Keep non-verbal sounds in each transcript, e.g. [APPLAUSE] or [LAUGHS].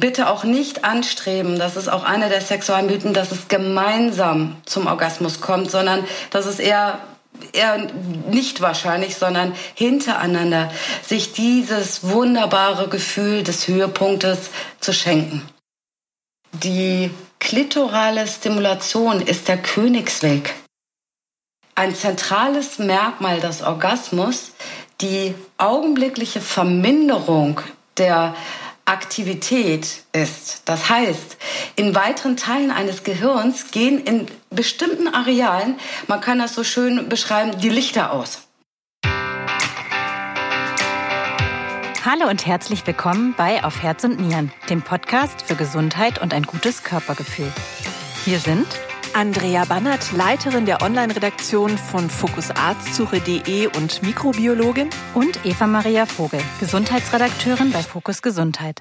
bitte auch nicht anstreben, das ist auch einer der Sexualmythen, dass es gemeinsam zum Orgasmus kommt, sondern dass es eher eher nicht wahrscheinlich, sondern hintereinander sich dieses wunderbare Gefühl des Höhepunktes zu schenken. Die klitorale Stimulation ist der Königsweg. Ein zentrales Merkmal des Orgasmus, die augenblickliche Verminderung der Aktivität ist. Das heißt, in weiteren Teilen eines Gehirns gehen in bestimmten Arealen, man kann das so schön beschreiben, die Lichter aus. Hallo und herzlich willkommen bei Auf Herz und Nieren, dem Podcast für Gesundheit und ein gutes Körpergefühl. Wir sind Andrea Bannert, Leiterin der Online-Redaktion von fokusarztsuche.de und Mikrobiologin. Und Eva Maria Vogel, Gesundheitsredakteurin bei Fokus Gesundheit.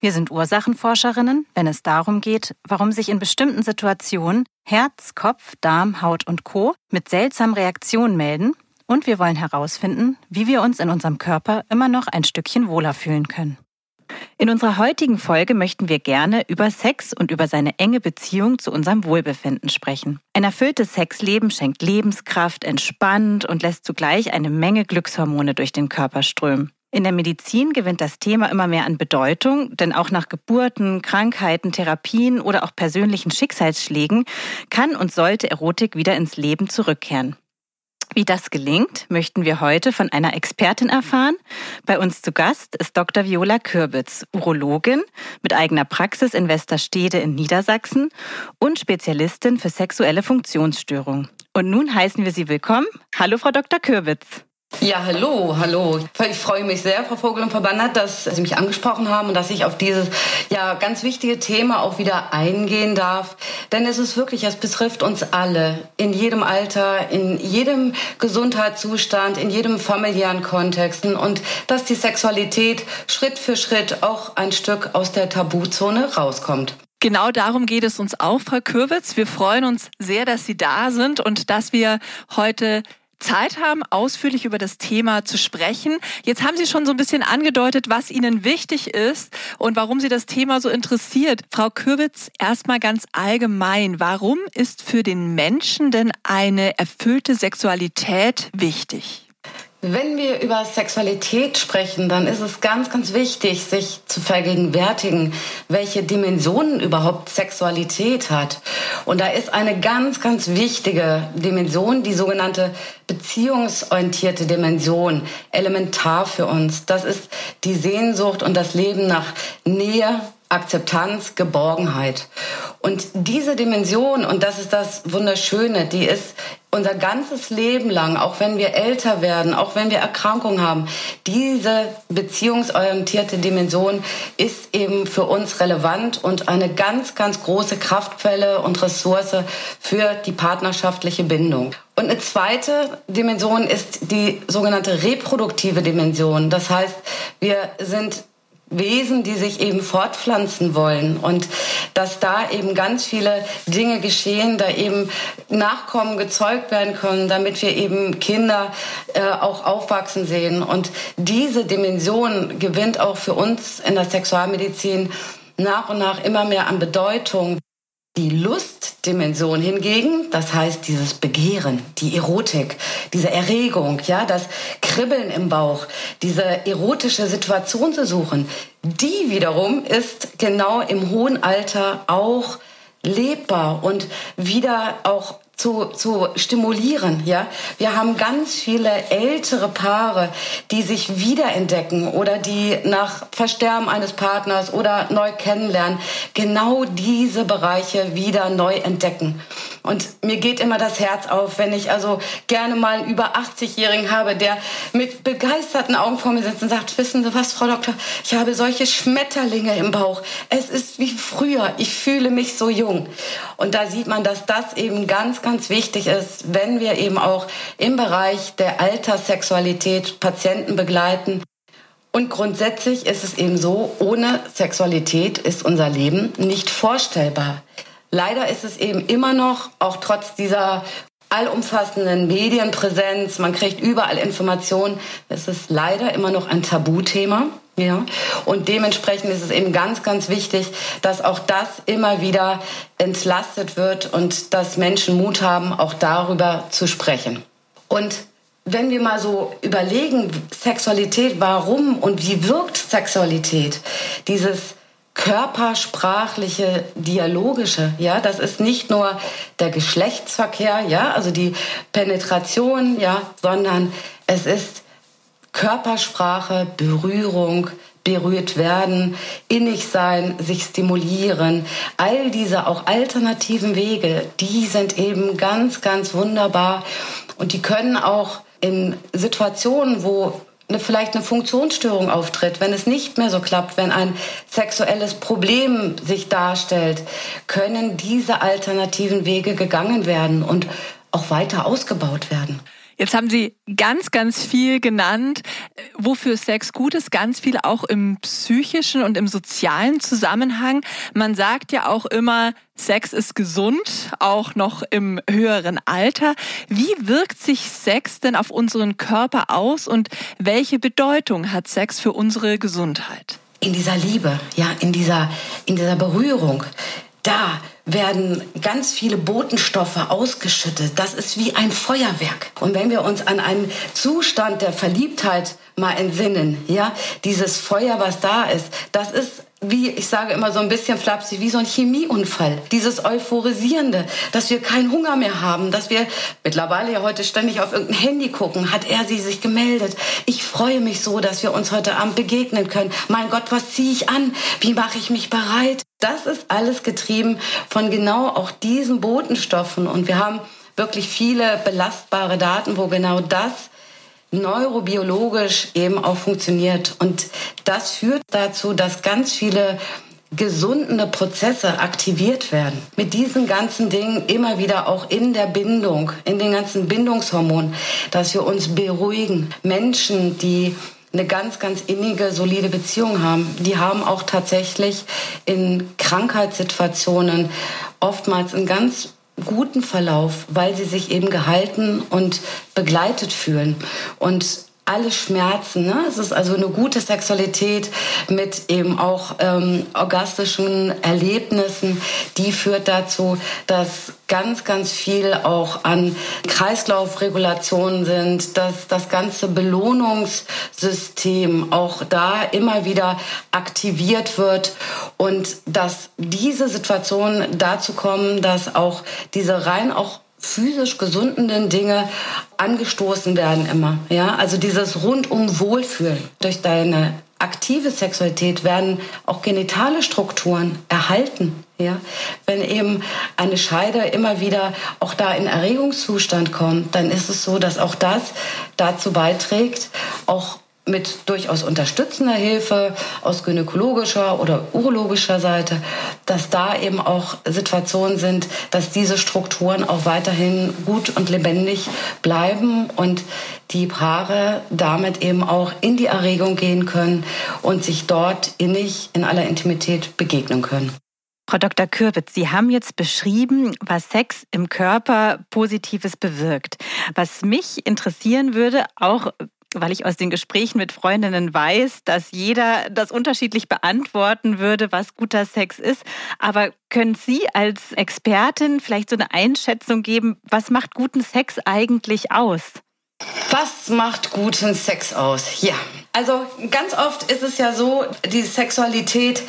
Wir sind Ursachenforscherinnen, wenn es darum geht, warum sich in bestimmten Situationen Herz, Kopf, Darm, Haut und Co. mit seltsamen Reaktionen melden. Und wir wollen herausfinden, wie wir uns in unserem Körper immer noch ein Stückchen wohler fühlen können. In unserer heutigen Folge möchten wir gerne über Sex und über seine enge Beziehung zu unserem Wohlbefinden sprechen. Ein erfülltes Sexleben schenkt Lebenskraft, entspannt und lässt zugleich eine Menge Glückshormone durch den Körper strömen. In der Medizin gewinnt das Thema immer mehr an Bedeutung, denn auch nach Geburten, Krankheiten, Therapien oder auch persönlichen Schicksalsschlägen kann und sollte Erotik wieder ins Leben zurückkehren. Wie das gelingt, möchten wir heute von einer Expertin erfahren. Bei uns zu Gast ist Dr. Viola Kürbitz, Urologin mit eigener Praxis in Westerstede in Niedersachsen und Spezialistin für sexuelle Funktionsstörungen. Und nun heißen wir Sie willkommen. Hallo, Frau Dr. Kürbitz. Ja, hallo, hallo. Ich freue mich sehr, Frau Vogel und Frau Bannert, dass Sie mich angesprochen haben und dass ich auf dieses ja ganz wichtige Thema auch wieder eingehen darf. Denn es ist wirklich, es betrifft uns alle in jedem Alter, in jedem Gesundheitszustand, in jedem familiären Kontext und dass die Sexualität Schritt für Schritt auch ein Stück aus der Tabuzone rauskommt. Genau darum geht es uns auch, Frau Kürbitz. Wir freuen uns sehr, dass Sie da sind und dass wir heute Zeit haben, ausführlich über das Thema zu sprechen. Jetzt haben Sie schon so ein bisschen angedeutet, was Ihnen wichtig ist und warum Sie das Thema so interessiert. Frau Kürbitz, erstmal ganz allgemein. Warum ist für den Menschen denn eine erfüllte Sexualität wichtig? Wenn wir über Sexualität sprechen, dann ist es ganz, ganz wichtig, sich zu vergegenwärtigen, welche Dimensionen überhaupt Sexualität hat. Und da ist eine ganz, ganz wichtige Dimension, die sogenannte beziehungsorientierte Dimension, elementar für uns. Das ist die Sehnsucht und das Leben nach Nähe, Akzeptanz, Geborgenheit. Und diese Dimension, und das ist das Wunderschöne, die ist unser ganzes Leben lang, auch wenn wir älter werden, auch wenn wir Erkrankungen haben, diese beziehungsorientierte Dimension ist eben für uns relevant und eine ganz, ganz große Kraftquelle und Ressource für die partnerschaftliche Bindung. Und eine zweite Dimension ist die sogenannte reproduktive Dimension. Das heißt, wir sind Wesen, die sich eben fortpflanzen wollen und dass da eben ganz viele Dinge geschehen, da eben Nachkommen gezeugt werden können, damit wir eben Kinder äh, auch aufwachsen sehen. Und diese Dimension gewinnt auch für uns in der Sexualmedizin nach und nach immer mehr an Bedeutung. Die Lustdimension hingegen, das heißt dieses Begehren, die Erotik, diese Erregung, ja, das Kribbeln im Bauch, diese erotische Situation zu suchen, die wiederum ist genau im hohen Alter auch lebbar und wieder auch zu, zu stimulieren. Ja, wir haben ganz viele ältere Paare, die sich wiederentdecken oder die nach Versterben eines Partners oder neu kennenlernen, genau diese Bereiche wieder neu entdecken. Und mir geht immer das Herz auf, wenn ich also gerne mal einen über 80-Jährigen habe, der mit begeisterten Augen vor mir sitzt und sagt, wissen Sie was, Frau Doktor, ich habe solche Schmetterlinge im Bauch. Es ist wie früher. Ich fühle mich so jung. Und da sieht man, dass das eben ganz, ganz wichtig ist, wenn wir eben auch im Bereich der Alterssexualität Patienten begleiten. Und grundsätzlich ist es eben so, ohne Sexualität ist unser Leben nicht vorstellbar. Leider ist es eben immer noch, auch trotz dieser allumfassenden Medienpräsenz, man kriegt überall Informationen, es ist leider immer noch ein Tabuthema. Ja, und dementsprechend ist es eben ganz, ganz wichtig, dass auch das immer wieder entlastet wird und dass Menschen Mut haben, auch darüber zu sprechen. Und wenn wir mal so überlegen, Sexualität, warum und wie wirkt Sexualität? Dieses körpersprachliche, dialogische, ja, das ist nicht nur der Geschlechtsverkehr, ja, also die Penetration, ja, sondern es ist Körpersprache, Berührung, berührt werden, innig sein, sich stimulieren. All diese auch alternativen Wege, die sind eben ganz, ganz wunderbar und die können auch in Situationen, wo eine, vielleicht eine Funktionsstörung auftritt, wenn es nicht mehr so klappt, wenn ein sexuelles Problem sich darstellt, können diese alternativen Wege gegangen werden und auch weiter ausgebaut werden. Jetzt haben Sie ganz, ganz viel genannt, wofür Sex gut ist, ganz viel auch im psychischen und im sozialen Zusammenhang. Man sagt ja auch immer, Sex ist gesund, auch noch im höheren Alter. Wie wirkt sich Sex denn auf unseren Körper aus und welche Bedeutung hat Sex für unsere Gesundheit? In dieser Liebe, ja, in dieser, in dieser Berührung, da werden ganz viele Botenstoffe ausgeschüttet. Das ist wie ein Feuerwerk. Und wenn wir uns an einen Zustand der Verliebtheit mal entsinnen, ja, dieses Feuer, was da ist, das ist wie ich sage immer so ein bisschen flapsig, wie so ein Chemieunfall. Dieses Euphorisierende, dass wir keinen Hunger mehr haben, dass wir mittlerweile ja heute ständig auf irgendein Handy gucken. Hat er sie sich gemeldet? Ich freue mich so, dass wir uns heute Abend begegnen können. Mein Gott, was ziehe ich an? Wie mache ich mich bereit? Das ist alles getrieben von genau auch diesen Botenstoffen. Und wir haben wirklich viele belastbare Daten, wo genau das neurobiologisch eben auch funktioniert. Und das führt dazu, dass ganz viele gesundende Prozesse aktiviert werden. Mit diesen ganzen Dingen immer wieder auch in der Bindung, in den ganzen Bindungshormonen, dass wir uns beruhigen. Menschen, die eine ganz, ganz innige, solide Beziehung haben, die haben auch tatsächlich in Krankheitssituationen oftmals ein ganz guten Verlauf, weil sie sich eben gehalten und begleitet fühlen. Und alle Schmerzen. Ne? Es ist also eine gute Sexualität mit eben auch ähm, orgastischen Erlebnissen. Die führt dazu, dass ganz, ganz viel auch an Kreislaufregulationen sind, dass das ganze Belohnungssystem auch da immer wieder aktiviert wird und dass diese Situationen dazu kommen, dass auch diese rein auch physisch gesundenden Dinge angestoßen werden immer. Ja, also dieses rundum Wohlfühlen durch deine aktive Sexualität werden auch genitale Strukturen erhalten. Ja, wenn eben eine Scheide immer wieder auch da in Erregungszustand kommt, dann ist es so, dass auch das dazu beiträgt, auch mit durchaus unterstützender Hilfe aus gynäkologischer oder urologischer Seite, dass da eben auch Situationen sind, dass diese Strukturen auch weiterhin gut und lebendig bleiben und die Paare damit eben auch in die Erregung gehen können und sich dort innig in aller Intimität begegnen können. Frau Dr. Kürbitz, Sie haben jetzt beschrieben, was Sex im Körper Positives bewirkt. Was mich interessieren würde, auch weil ich aus den Gesprächen mit Freundinnen weiß, dass jeder das unterschiedlich beantworten würde, was guter Sex ist. Aber können Sie als Expertin vielleicht so eine Einschätzung geben, was macht guten Sex eigentlich aus? Was macht guten Sex aus? Ja, also ganz oft ist es ja so, die Sexualität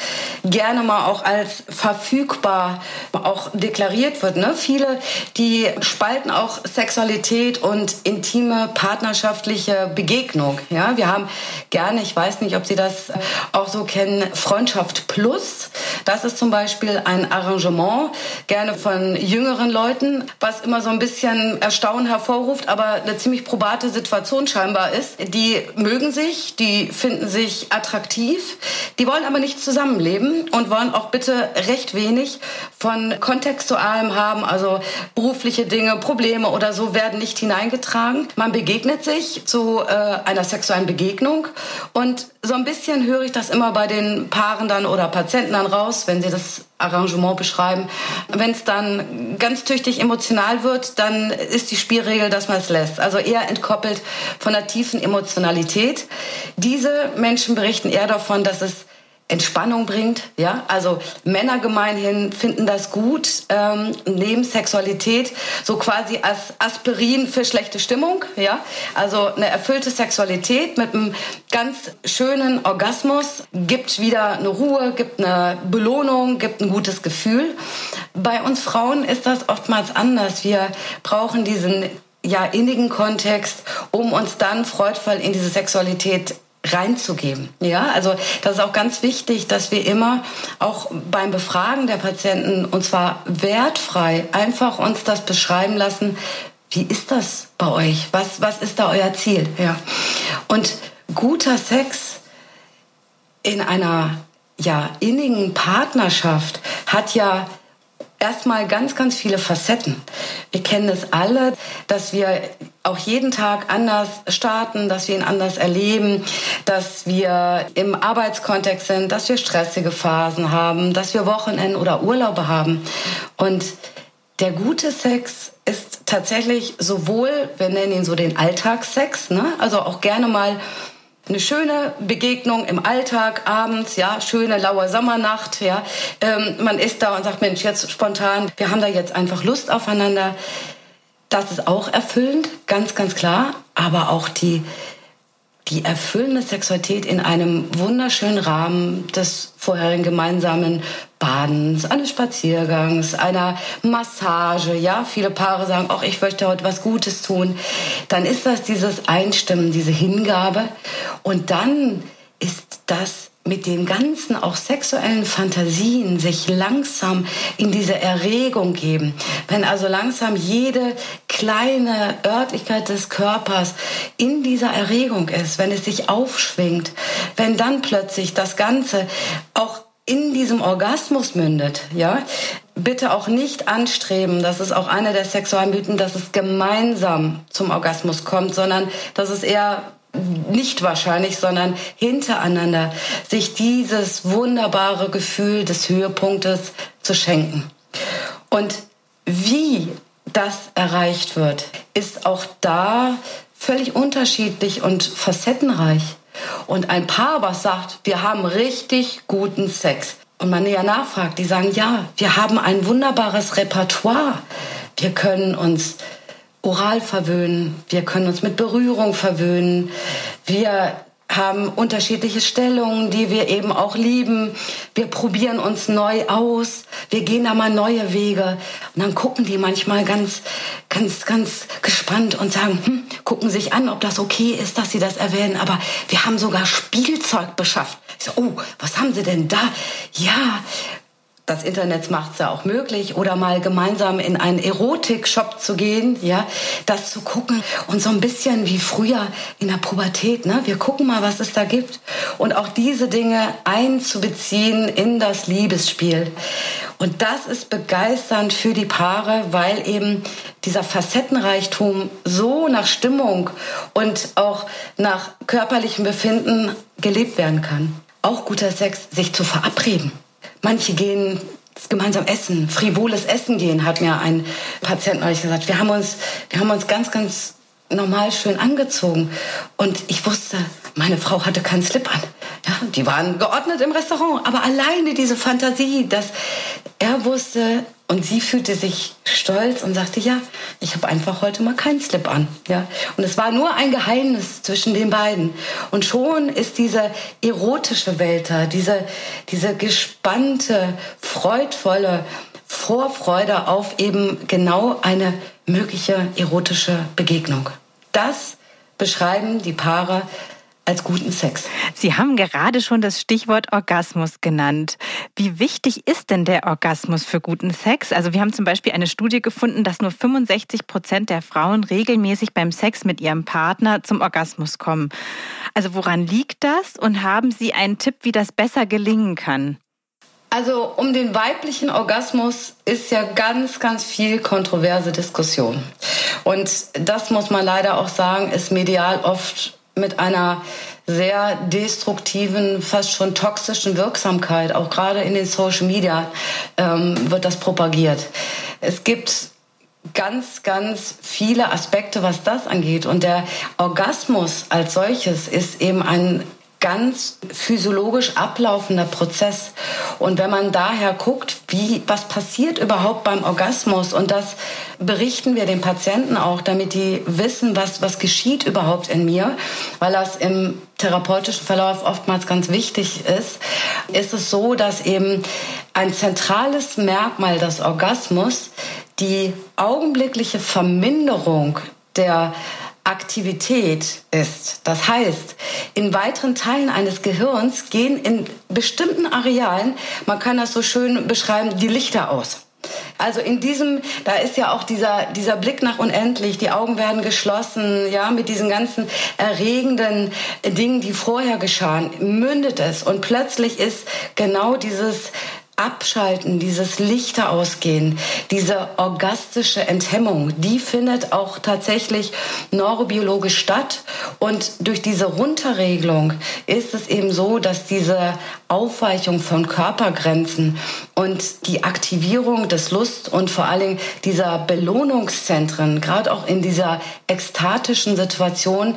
gerne mal auch als verfügbar auch deklariert wird. Ne? Viele, die spalten auch Sexualität und intime partnerschaftliche Begegnung. Ja, wir haben gerne, ich weiß nicht, ob Sie das auch so kennen, Freundschaft Plus. Das ist zum Beispiel ein Arrangement, gerne von jüngeren Leuten, was immer so ein bisschen Erstaunen hervorruft, aber eine ziemlich probate Situation scheinbar ist. Die mögen sich, die finden sich attraktiv, die wollen aber nicht zusammenleben und wollen auch bitte recht wenig von Kontextualem haben, also berufliche Dinge, Probleme oder so werden nicht hineingetragen. Man begegnet sich zu äh, einer sexuellen Begegnung und so ein bisschen höre ich das immer bei den Paaren dann oder Patienten dann raus, wenn sie das Arrangement beschreiben. Wenn es dann ganz tüchtig emotional wird, dann ist die Spielregel, dass man es lässt. Also eher entkoppelt von der tiefen Emotionalität. Diese Menschen berichten eher davon, dass es Entspannung bringt. Ja, also Männer gemeinhin finden das gut, ähm, neben Sexualität so quasi als Aspirin für schlechte Stimmung. Ja, also eine erfüllte Sexualität mit einem ganz schönen Orgasmus gibt wieder eine Ruhe, gibt eine Belohnung, gibt ein gutes Gefühl. Bei uns Frauen ist das oftmals anders. Wir brauchen diesen ja innigen Kontext, um uns dann freudvoll in diese Sexualität reinzugeben. Ja, also das ist auch ganz wichtig, dass wir immer auch beim Befragen der Patienten und zwar wertfrei einfach uns das beschreiben lassen. Wie ist das bei euch? Was, was ist da euer Ziel? Ja. Und guter Sex in einer ja, innigen Partnerschaft hat ja erstmal ganz, ganz viele Facetten. Wir kennen es alle, dass wir auch jeden Tag anders starten, dass wir ihn anders erleben, dass wir im Arbeitskontext sind, dass wir stressige Phasen haben, dass wir Wochenenden oder Urlaube haben. Und der gute Sex ist tatsächlich sowohl, wir nennen ihn so den Alltagssex, ne? also auch gerne mal eine schöne Begegnung im Alltag abends, ja, schöne laue Sommernacht, ja. Ähm, man ist da und sagt, Mensch, jetzt spontan, wir haben da jetzt einfach Lust aufeinander. Das ist auch erfüllend, ganz, ganz klar. Aber auch die, die erfüllende Sexualität in einem wunderschönen Rahmen des vorherigen gemeinsamen Badens, eines Spaziergangs, einer Massage. Ja, viele Paare sagen, ach, ich möchte heute was Gutes tun. Dann ist das dieses Einstimmen, diese Hingabe. Und dann ist das mit den ganzen auch sexuellen Fantasien sich langsam in diese Erregung geben. Wenn also langsam jede kleine Örtlichkeit des Körpers in dieser Erregung ist, wenn es sich aufschwingt, wenn dann plötzlich das Ganze auch in diesem Orgasmus mündet, ja, bitte auch nicht anstreben, das ist auch eine der Sexualmythen, dass es gemeinsam zum Orgasmus kommt, sondern dass es eher nicht wahrscheinlich, sondern hintereinander sich dieses wunderbare Gefühl des Höhepunktes zu schenken. Und wie das erreicht wird, ist auch da völlig unterschiedlich und facettenreich. Und ein Paar, was sagt, wir haben richtig guten Sex. Und man näher nachfragt, die sagen, ja, wir haben ein wunderbares Repertoire. Wir können uns oral verwöhnen, wir können uns mit Berührung verwöhnen, wir haben unterschiedliche Stellungen, die wir eben auch lieben. Wir probieren uns neu aus. Wir gehen da mal neue Wege. Und dann gucken die manchmal ganz, ganz, ganz gespannt und sagen, hm, gucken sich an, ob das okay ist, dass sie das erwähnen. Aber wir haben sogar Spielzeug beschafft. Ich so, oh, was haben sie denn da? Ja, das Internet macht es ja auch möglich oder mal gemeinsam in einen Erotik-Shop zu gehen, ja, das zu gucken und so ein bisschen wie früher in der Pubertät, ne? Wir gucken mal, was es da gibt und auch diese Dinge einzubeziehen in das Liebesspiel. Und das ist begeisternd für die Paare, weil eben dieser Facettenreichtum so nach Stimmung und auch nach körperlichem Befinden gelebt werden kann. Auch guter Sex, sich zu verabreden Manche gehen gemeinsam essen, frivoles Essen gehen, hat mir ein Patient neulich gesagt. Wir haben uns, wir haben uns ganz, ganz normal schön angezogen. Und ich wusste, meine Frau hatte keinen Slip an. Ja, die waren geordnet im Restaurant. Aber alleine diese Fantasie, dass er wusste und sie fühlte sich stolz und sagte, ja, ich habe einfach heute mal keinen Slip an. Ja, und es war nur ein Geheimnis zwischen den beiden. Und schon ist diese erotische Welt da, diese, diese gespannte, freudvolle Vorfreude auf eben genau eine mögliche erotische Begegnung. Das beschreiben die Paare als guten Sex. Sie haben gerade schon das Stichwort Orgasmus genannt. Wie wichtig ist denn der Orgasmus für guten Sex? Also wir haben zum Beispiel eine Studie gefunden, dass nur 65 Prozent der Frauen regelmäßig beim Sex mit ihrem Partner zum Orgasmus kommen. Also woran liegt das und haben Sie einen Tipp, wie das besser gelingen kann? Also um den weiblichen Orgasmus ist ja ganz, ganz viel kontroverse Diskussion. Und das muss man leider auch sagen, ist medial oft mit einer sehr destruktiven, fast schon toxischen Wirksamkeit. Auch gerade in den Social Media ähm, wird das propagiert. Es gibt ganz, ganz viele Aspekte, was das angeht. Und der Orgasmus als solches ist eben ein ganz physiologisch ablaufender Prozess. Und wenn man daher guckt, wie, was passiert überhaupt beim Orgasmus, und das berichten wir den Patienten auch, damit die wissen, was, was geschieht überhaupt in mir, weil das im therapeutischen Verlauf oftmals ganz wichtig ist, ist es so, dass eben ein zentrales Merkmal des Orgasmus die augenblickliche Verminderung der Aktivität ist. Das heißt, in weiteren Teilen eines Gehirns gehen in bestimmten Arealen, man kann das so schön beschreiben, die Lichter aus. Also in diesem, da ist ja auch dieser, dieser Blick nach unendlich, die Augen werden geschlossen, ja, mit diesen ganzen erregenden Dingen, die vorher geschahen, mündet es und plötzlich ist genau dieses Abschalten, dieses Lichter ausgehen, diese orgastische Enthemmung, die findet auch tatsächlich neurobiologisch statt. Und durch diese Runterregelung ist es eben so, dass diese Aufweichung von Körpergrenzen und die Aktivierung des Lust und vor allen Dingen dieser Belohnungszentren, gerade auch in dieser ekstatischen Situation,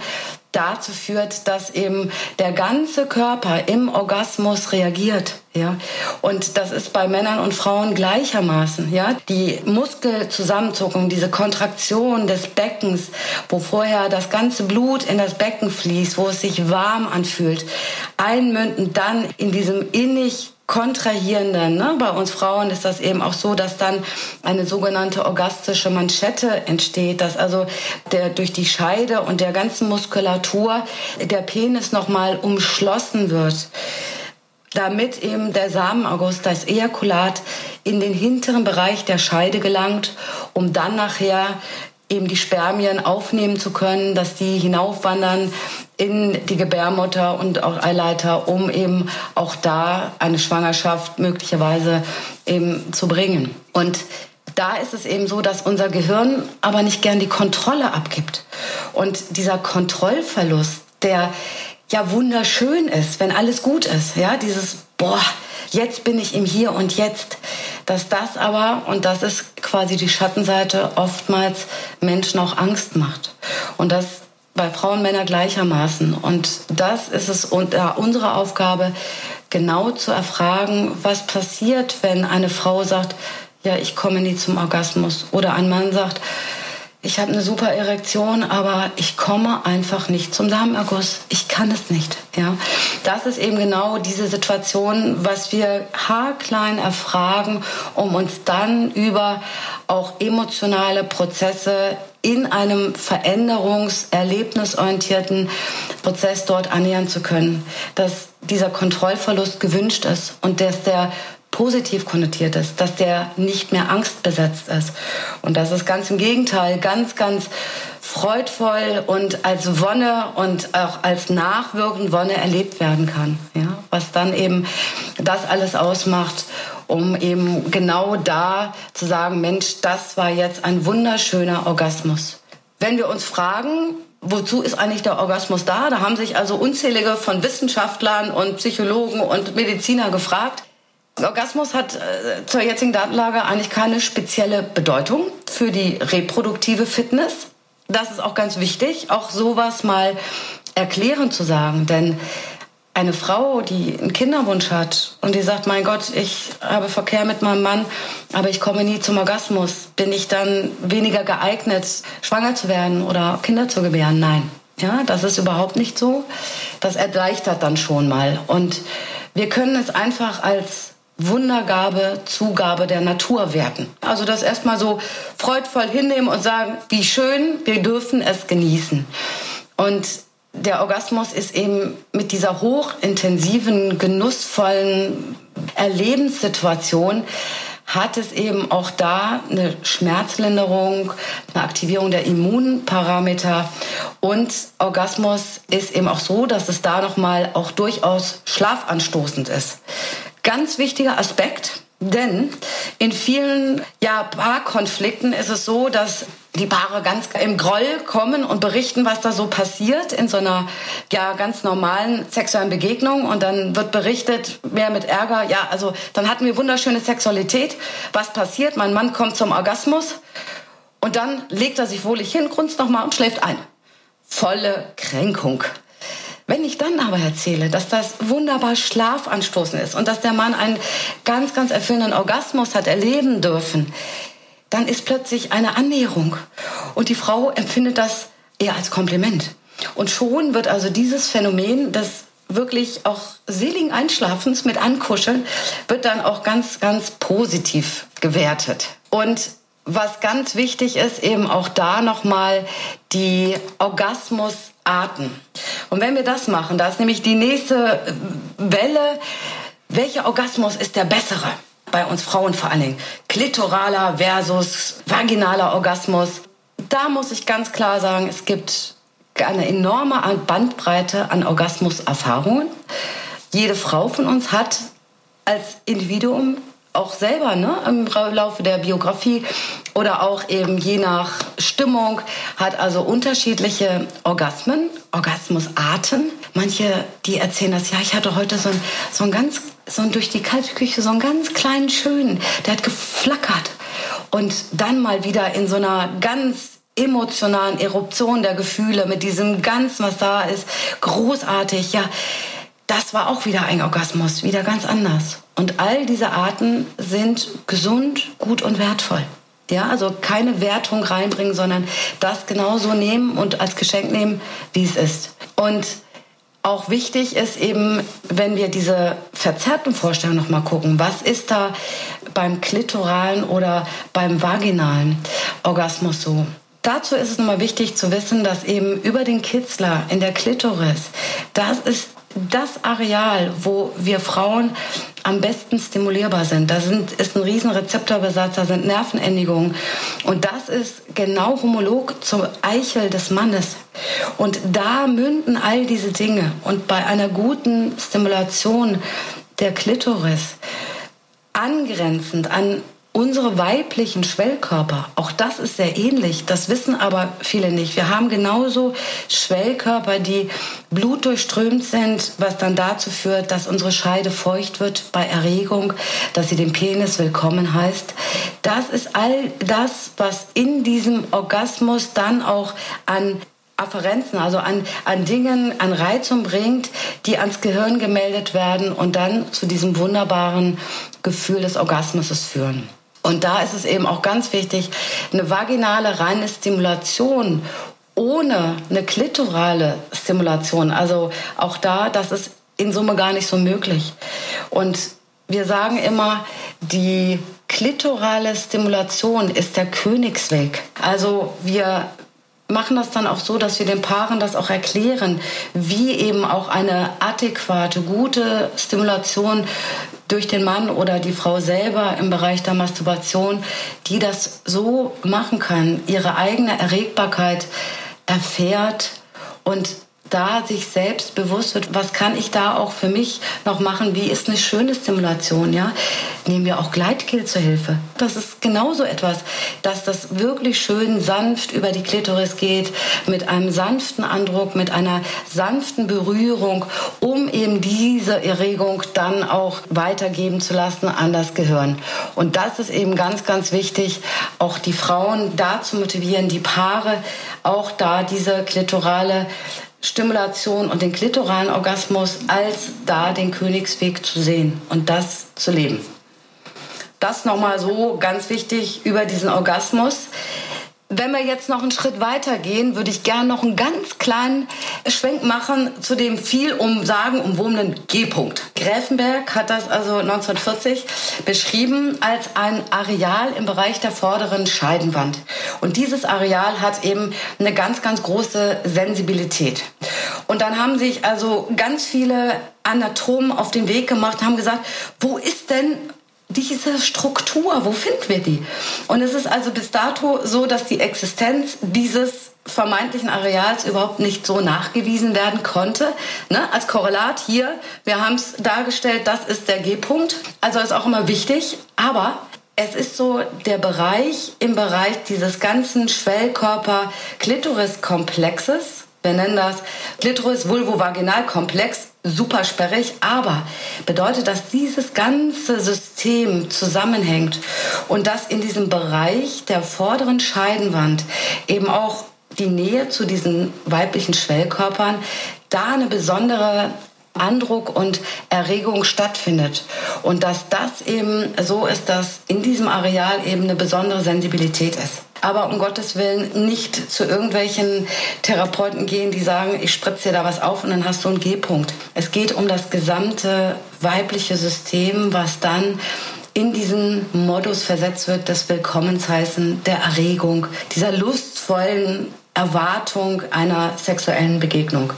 dazu führt, dass eben der ganze Körper im Orgasmus reagiert. Ja, und das ist bei Männern und Frauen gleichermaßen. Ja, die Muskelzusammenzuckung, diese Kontraktion des Beckens, wo vorher das ganze Blut in das Becken fließt, wo es sich warm anfühlt, einmünden dann in diesem innig kontrahierenden. Ne? Bei uns Frauen ist das eben auch so, dass dann eine sogenannte orgastische Manschette entsteht, dass also der, durch die Scheide und der ganzen Muskulatur der Penis nochmal umschlossen wird damit eben der Samenaugust, das Ejakulat, in den hinteren Bereich der Scheide gelangt, um dann nachher eben die Spermien aufnehmen zu können, dass die hinaufwandern in die Gebärmutter und auch Eileiter, um eben auch da eine Schwangerschaft möglicherweise eben zu bringen. Und da ist es eben so, dass unser Gehirn aber nicht gern die Kontrolle abgibt. Und dieser Kontrollverlust, der ja wunderschön ist, wenn alles gut ist, ja, dieses boah, jetzt bin ich im Hier und Jetzt, dass das aber und das ist quasi die Schattenseite oftmals Menschen auch Angst macht und das bei Frauen und Männern gleichermaßen und das ist es ja, unsere Aufgabe genau zu erfragen, was passiert, wenn eine Frau sagt, ja, ich komme nie zum Orgasmus oder ein Mann sagt, ich habe eine super Erektion, aber ich komme einfach nicht zum Darmerguss. Ich kann es nicht. Ja, das ist eben genau diese Situation, was wir haarklein erfragen, um uns dann über auch emotionale Prozesse in einem veränderungserlebnisorientierten Prozess dort annähern zu können, dass dieser Kontrollverlust gewünscht ist und dass der positiv konnotiert ist, dass der nicht mehr angstbesetzt ist. Und das ist ganz im Gegenteil, ganz, ganz freudvoll und als Wonne und auch als nachwirkend Wonne erlebt werden kann. Ja? Was dann eben das alles ausmacht, um eben genau da zu sagen, Mensch, das war jetzt ein wunderschöner Orgasmus. Wenn wir uns fragen, Wozu ist eigentlich der Orgasmus da? Da haben sich also unzählige von Wissenschaftlern und Psychologen und Mediziner gefragt. Orgasmus hat äh, zur jetzigen Datenlage eigentlich keine spezielle Bedeutung für die reproduktive Fitness. Das ist auch ganz wichtig, auch sowas mal erklären zu sagen, denn eine Frau, die einen Kinderwunsch hat und die sagt, mein Gott, ich habe Verkehr mit meinem Mann, aber ich komme nie zum Orgasmus, bin ich dann weniger geeignet, schwanger zu werden oder Kinder zu gebären? Nein. Ja, das ist überhaupt nicht so. Das erleichtert dann schon mal. Und wir können es einfach als Wundergabe, Zugabe der Natur werten. Also das erstmal so freudvoll hinnehmen und sagen, wie schön, wir dürfen es genießen. Und der Orgasmus ist eben mit dieser hochintensiven, genussvollen Erlebenssituation hat es eben auch da eine Schmerzlinderung, eine Aktivierung der Immunparameter und Orgasmus ist eben auch so, dass es da noch mal auch durchaus schlafanstoßend ist. Ganz wichtiger Aspekt, Denn in vielen ja, Paarkonflikten ist es so, dass die Paare ganz im Groll kommen und berichten, was da so passiert in so einer ja ganz normalen sexuellen Begegnung und dann wird berichtet mehr mit Ärger, ja, also dann hatten wir wunderschöne Sexualität, was passiert? Mein Mann kommt zum Orgasmus und dann legt er sich wohlig hin, grunzt nochmal und schläft ein. Volle Kränkung. Wenn ich dann aber erzähle, dass das wunderbar Schlafanstoßen ist und dass der Mann einen ganz, ganz erfüllenden Orgasmus hat erleben dürfen, dann ist plötzlich eine Annäherung. Und die Frau empfindet das eher als Kompliment. Und schon wird also dieses Phänomen des wirklich auch seligen Einschlafens mit Ankuscheln, wird dann auch ganz, ganz positiv gewertet. Und was ganz wichtig ist, eben auch da nochmal die Orgasmusarten. Und wenn wir das machen, da ist nämlich die nächste Welle, welcher Orgasmus ist der bessere? Bei uns Frauen vor allen Dingen. Klitoraler versus vaginaler Orgasmus. Da muss ich ganz klar sagen, es gibt eine enorme Bandbreite an Orgasmuserfahrungen. Jede Frau von uns hat als Individuum auch selber ne, im Laufe der Biografie oder auch eben je nach Stimmung hat also unterschiedliche Orgasmen, Orgasmusarten. Manche, die erzählen das, ja, ich hatte heute so ein, so ein ganz, so ein durch die kalte Küche, so einen ganz kleinen schönen, der hat geflackert. Und dann mal wieder in so einer ganz emotionalen Eruption der Gefühle mit diesem Ganzen, was da ist, großartig, ja. Das war auch wieder ein Orgasmus, wieder ganz anders. Und all diese Arten sind gesund, gut und wertvoll. Ja, also keine Wertung reinbringen, sondern das genauso nehmen und als Geschenk nehmen, wie es ist. Und auch wichtig ist eben, wenn wir diese verzerrten Vorstellungen noch mal gucken, was ist da beim klitoralen oder beim vaginalen Orgasmus so? Dazu ist es nochmal wichtig zu wissen, dass eben über den Kitzler in der Klitoris, das ist das Areal, wo wir Frauen am besten stimulierbar sind. Da sind, ist ein riesen Rezeptorbesatz, da sind Nervenendigungen. Und das ist genau homolog zur Eichel des Mannes. Und da münden all diese Dinge. Und bei einer guten Stimulation der Klitoris, angrenzend an unsere weiblichen Schwellkörper, auch das ist sehr ähnlich, das wissen aber viele nicht. Wir haben genauso Schwellkörper, die blutdurchströmt sind, was dann dazu führt, dass unsere Scheide feucht wird bei Erregung, dass sie den Penis willkommen heißt. Das ist all das, was in diesem Orgasmus dann auch an Afferenzen, also an, an Dingen, an Reizung bringt, die ans Gehirn gemeldet werden und dann zu diesem wunderbaren Gefühl des Orgasmus führen. Und da ist es eben auch ganz wichtig, eine vaginale reine Stimulation ohne eine klitorale Stimulation, also auch da, das ist in Summe gar nicht so möglich. Und wir sagen immer, die klitorale Stimulation ist der Königsweg. Also wir machen das dann auch so, dass wir den Paaren das auch erklären, wie eben auch eine adäquate, gute Stimulation durch den Mann oder die Frau selber im Bereich der Masturbation, die das so machen kann, ihre eigene Erregbarkeit erfährt und da sich selbst bewusst wird, was kann ich da auch für mich noch machen, wie ist eine schöne Stimulation, ja? Nehmen wir auch Gleitgel zur Hilfe. Das ist genauso etwas, dass das wirklich schön sanft über die Klitoris geht, mit einem sanften Andruck, mit einer sanften Berührung, um eben diese Erregung dann auch weitergeben zu lassen an das Gehirn. Und das ist eben ganz, ganz wichtig, auch die Frauen da zu motivieren, die Paare auch da diese klitorale Stimulation und den klitoralen Orgasmus als da den Königsweg zu sehen und das zu leben. Das nochmal so ganz wichtig über diesen Orgasmus. Wenn wir jetzt noch einen Schritt weiter gehen, würde ich gerne noch einen ganz kleinen Schwenk machen zu dem viel um sagen umwobenen G-Punkt. Gräfenberg hat das also 1940 beschrieben als ein Areal im Bereich der vorderen Scheidenwand. Und dieses Areal hat eben eine ganz, ganz große Sensibilität. Und dann haben sich also ganz viele Anatomen auf den Weg gemacht, haben gesagt, wo ist denn diese Struktur, wo finden wir die? Und es ist also bis dato so, dass die Existenz dieses vermeintlichen Areals überhaupt nicht so nachgewiesen werden konnte. Ne? Als Korrelat hier, wir haben es dargestellt, das ist der G-Punkt. Also ist auch immer wichtig. Aber es ist so der Bereich im Bereich dieses ganzen Schwellkörper-Klitoris-Komplexes. Wir nennen das Klitoris-Vulvovaginal-Komplex. Super sperrig, aber bedeutet, dass dieses ganze System zusammenhängt und dass in diesem Bereich der vorderen Scheidenwand eben auch die Nähe zu diesen weiblichen Schwellkörpern da eine besondere Andruck und Erregung stattfindet. Und dass das eben so ist, dass in diesem Areal eben eine besondere Sensibilität ist. Aber um Gottes Willen nicht zu irgendwelchen Therapeuten gehen, die sagen, ich spritze dir da was auf und dann hast du einen G-Punkt. Es geht um das gesamte weibliche System, was dann in diesen Modus versetzt wird, des Willkommensheißen, der Erregung, dieser lustvollen Erwartung einer sexuellen Begegnung.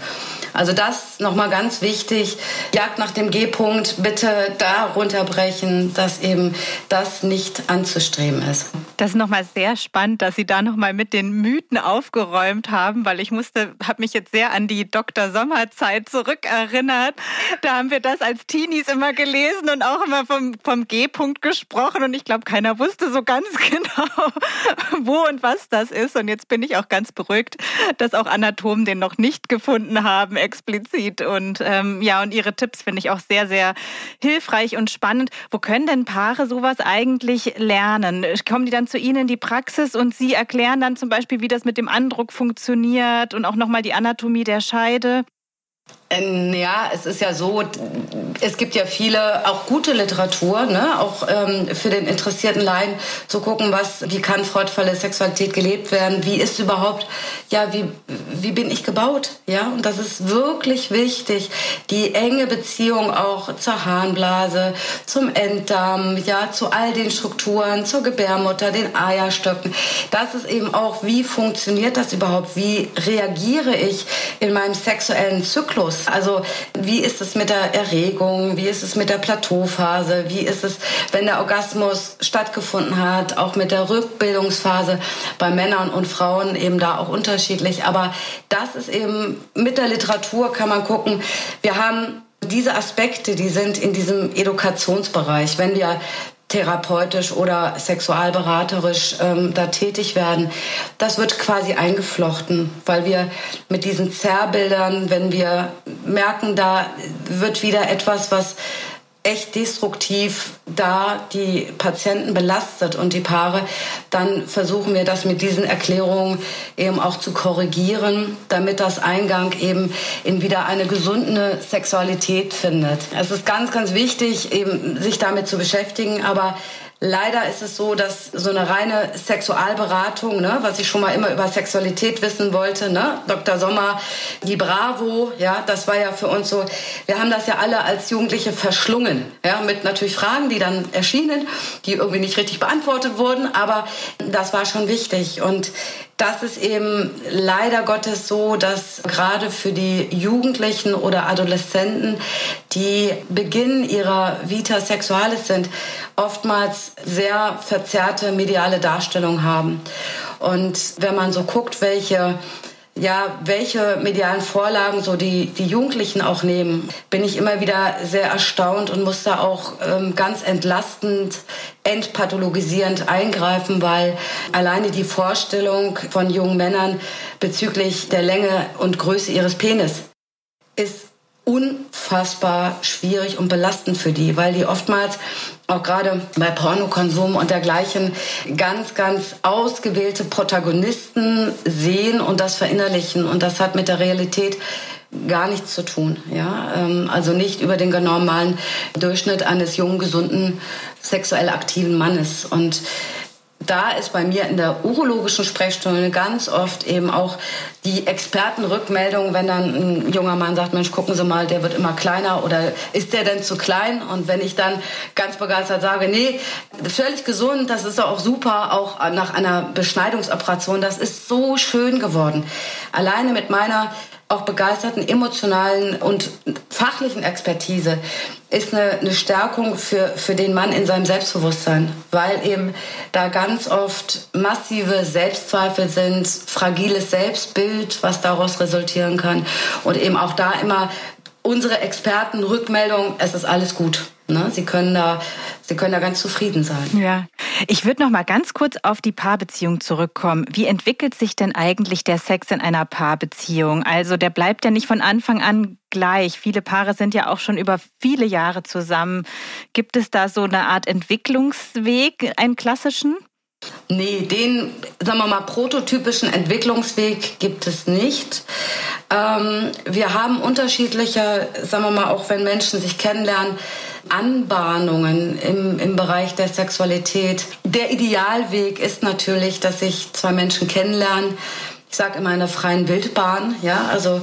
Also das nochmal ganz wichtig. Jagd nach dem G-Punkt, bitte da runterbrechen, dass eben das nicht anzustreben ist. Das ist nochmal sehr spannend, dass Sie da nochmal mit den Mythen aufgeräumt haben, weil ich musste, habe mich jetzt sehr an die Dr. Sommerzeit zurückerinnert. Da haben wir das als Teenies immer gelesen und auch immer vom, vom G-Punkt gesprochen und ich glaube, keiner wusste so ganz [LAUGHS] genau, wo und was das ist. Und jetzt bin ich auch ganz beruhigt, dass auch Anatomen den noch nicht gefunden haben explizit. Und ähm, ja, und Ihre Tipps finde ich auch sehr, sehr hilfreich und spannend. Wo können denn Paare sowas eigentlich lernen? Kommen die dann zu Ihnen in die Praxis und Sie erklären dann zum Beispiel, wie das mit dem Andruck funktioniert und auch nochmal die Anatomie der Scheide? Ähm, ja, es ist ja so, es gibt ja viele, auch gute Literatur, ne? auch ähm, für den interessierten Laien zu gucken, was, wie kann freudvolle Sexualität gelebt werden, wie ist überhaupt, ja, wie, wie bin ich gebaut, ja, und das ist wirklich wichtig, die enge Beziehung auch zur Harnblase, zum Enddarm, ja, zu all den Strukturen, zur Gebärmutter, den Eierstöcken, das ist eben auch, wie funktioniert das überhaupt, wie reagiere ich in meinem sexuellen Zyklus, also wie ist es mit der Erregung? Wie ist es mit der Plateauphase? Wie ist es, wenn der Orgasmus stattgefunden hat? Auch mit der Rückbildungsphase bei Männern und Frauen eben da auch unterschiedlich. Aber das ist eben mit der Literatur kann man gucken. Wir haben diese Aspekte, die sind in diesem Edukationsbereich. Wenn wir therapeutisch oder sexualberaterisch ähm, da tätig werden. Das wird quasi eingeflochten, weil wir mit diesen Zerrbildern, wenn wir merken, da wird wieder etwas, was echt destruktiv da die Patienten belastet und die Paare, dann versuchen wir das mit diesen Erklärungen eben auch zu korrigieren, damit das Eingang eben in wieder eine gesunde Sexualität findet. Es ist ganz, ganz wichtig, eben sich damit zu beschäftigen, aber Leider ist es so, dass so eine reine Sexualberatung, ne, was ich schon mal immer über Sexualität wissen wollte, ne, Dr. Sommer, die Bravo, ja, das war ja für uns so, wir haben das ja alle als Jugendliche verschlungen, ja, mit natürlich Fragen, die dann erschienen, die irgendwie nicht richtig beantwortet wurden, aber das war schon wichtig und das ist eben leider Gottes so, dass gerade für die Jugendlichen oder Adoleszenten, die Beginn ihrer Vita Sexualis sind, oftmals sehr verzerrte mediale Darstellung haben. Und wenn man so guckt, welche ja, welche medialen Vorlagen so die, die Jugendlichen auch nehmen, bin ich immer wieder sehr erstaunt und muss da auch ähm, ganz entlastend, entpathologisierend eingreifen, weil alleine die Vorstellung von jungen Männern bezüglich der Länge und Größe ihres Penis ist unfassbar schwierig und belastend für die, weil die oftmals auch gerade bei Pornokonsum und dergleichen ganz, ganz ausgewählte Protagonisten sehen und das verinnerlichen. Und das hat mit der Realität gar nichts zu tun. Ja? Ähm, also nicht über den normalen Durchschnitt eines jungen, gesunden, sexuell aktiven Mannes. Und da ist bei mir in der urologischen Sprechstunde ganz oft eben auch die Expertenrückmeldung, wenn dann ein junger Mann sagt, Mensch, gucken Sie mal, der wird immer kleiner oder ist der denn zu klein? Und wenn ich dann ganz begeistert sage, nee, völlig gesund, das ist doch auch super, auch nach einer Beschneidungsoperation, das ist so schön geworden. Alleine mit meiner auch begeisterten emotionalen und fachlichen Expertise ist eine, eine Stärkung für, für den Mann in seinem Selbstbewusstsein, weil eben da ganz oft massive Selbstzweifel sind, fragiles Selbstbild, was daraus resultieren kann und eben auch da immer unsere Experten Rückmeldung, es ist alles gut. Ne? Sie können da, Sie können da ganz zufrieden sein. Ja, ich würde noch mal ganz kurz auf die Paarbeziehung zurückkommen. Wie entwickelt sich denn eigentlich der Sex in einer Paarbeziehung? Also der bleibt ja nicht von Anfang an gleich. Viele Paare sind ja auch schon über viele Jahre zusammen. Gibt es da so eine Art Entwicklungsweg, einen klassischen? Nee, den, sagen wir mal, prototypischen Entwicklungsweg gibt es nicht. Ähm, wir haben unterschiedliche, sagen wir mal, auch wenn Menschen sich kennenlernen, Anbahnungen im, im Bereich der Sexualität. Der Idealweg ist natürlich, dass sich zwei Menschen kennenlernen, ich sage immer in der freien Wildbahn. Ja, also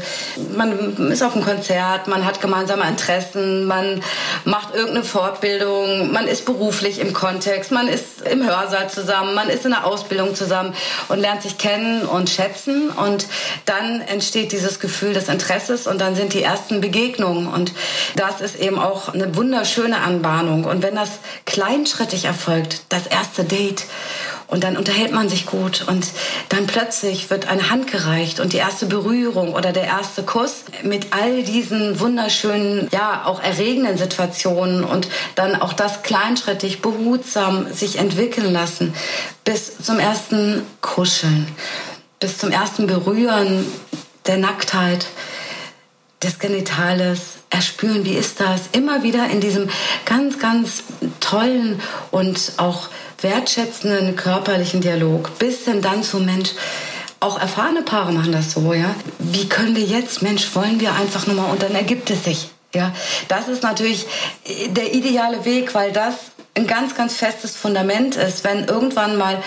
man ist auf einem Konzert, man hat gemeinsame Interessen, man macht irgendeine Fortbildung, man ist beruflich im Kontext, man ist im Hörsaal zusammen, man ist in der Ausbildung zusammen und lernt sich kennen und schätzen und dann entsteht dieses Gefühl des Interesses und dann sind die ersten Begegnungen und das ist eben auch eine wunderschöne Anbahnung und wenn das kleinschrittig erfolgt, das erste Date und dann unterhält man sich gut und dann plötzlich wird eine Hand gereicht und die erste Berührung oder der erste Kuss mit all diesen wunderschönen, ja, auch erregenden Situationen und dann auch das kleinschrittig, behutsam sich entwickeln lassen bis zum ersten Kuscheln, bis zum ersten Berühren der Nacktheit, des Genitales, erspüren, wie ist das? Immer wieder in diesem ganz, ganz tollen und auch wertschätzenden körperlichen Dialog bis denn dann zum Mensch. Auch erfahrene Paare machen das so, ja. Wie können wir jetzt, Mensch, wollen wir einfach nur mal und dann ergibt es sich. Ja, das ist natürlich der ideale Weg, weil das ein ganz, ganz festes Fundament ist, wenn irgendwann mal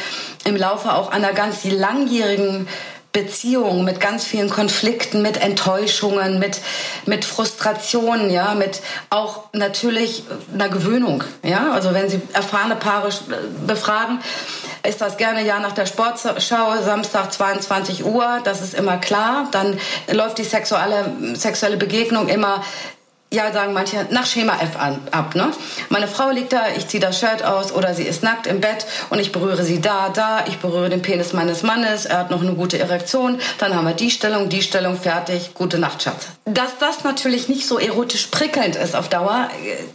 im Laufe auch einer ganz langjährigen Beziehung mit ganz vielen Konflikten, mit Enttäuschungen, mit, mit Frustrationen, ja, mit auch natürlich einer Gewöhnung, ja. Also wenn Sie erfahrene Paare befragen, ist das gerne ja nach der Sportschau, Samstag 22 Uhr, das ist immer klar. Dann läuft die sexuelle, sexuelle Begegnung immer ja, sagen manche, nach Schema F an, ab. Ne? Meine Frau liegt da, ich ziehe das Shirt aus oder sie ist nackt im Bett und ich berühre sie da, da, ich berühre den Penis meines Mannes, er hat noch eine gute Erektion, dann haben wir die Stellung, die Stellung, fertig, gute Nacht, Schatz. Dass das natürlich nicht so erotisch prickelnd ist auf Dauer,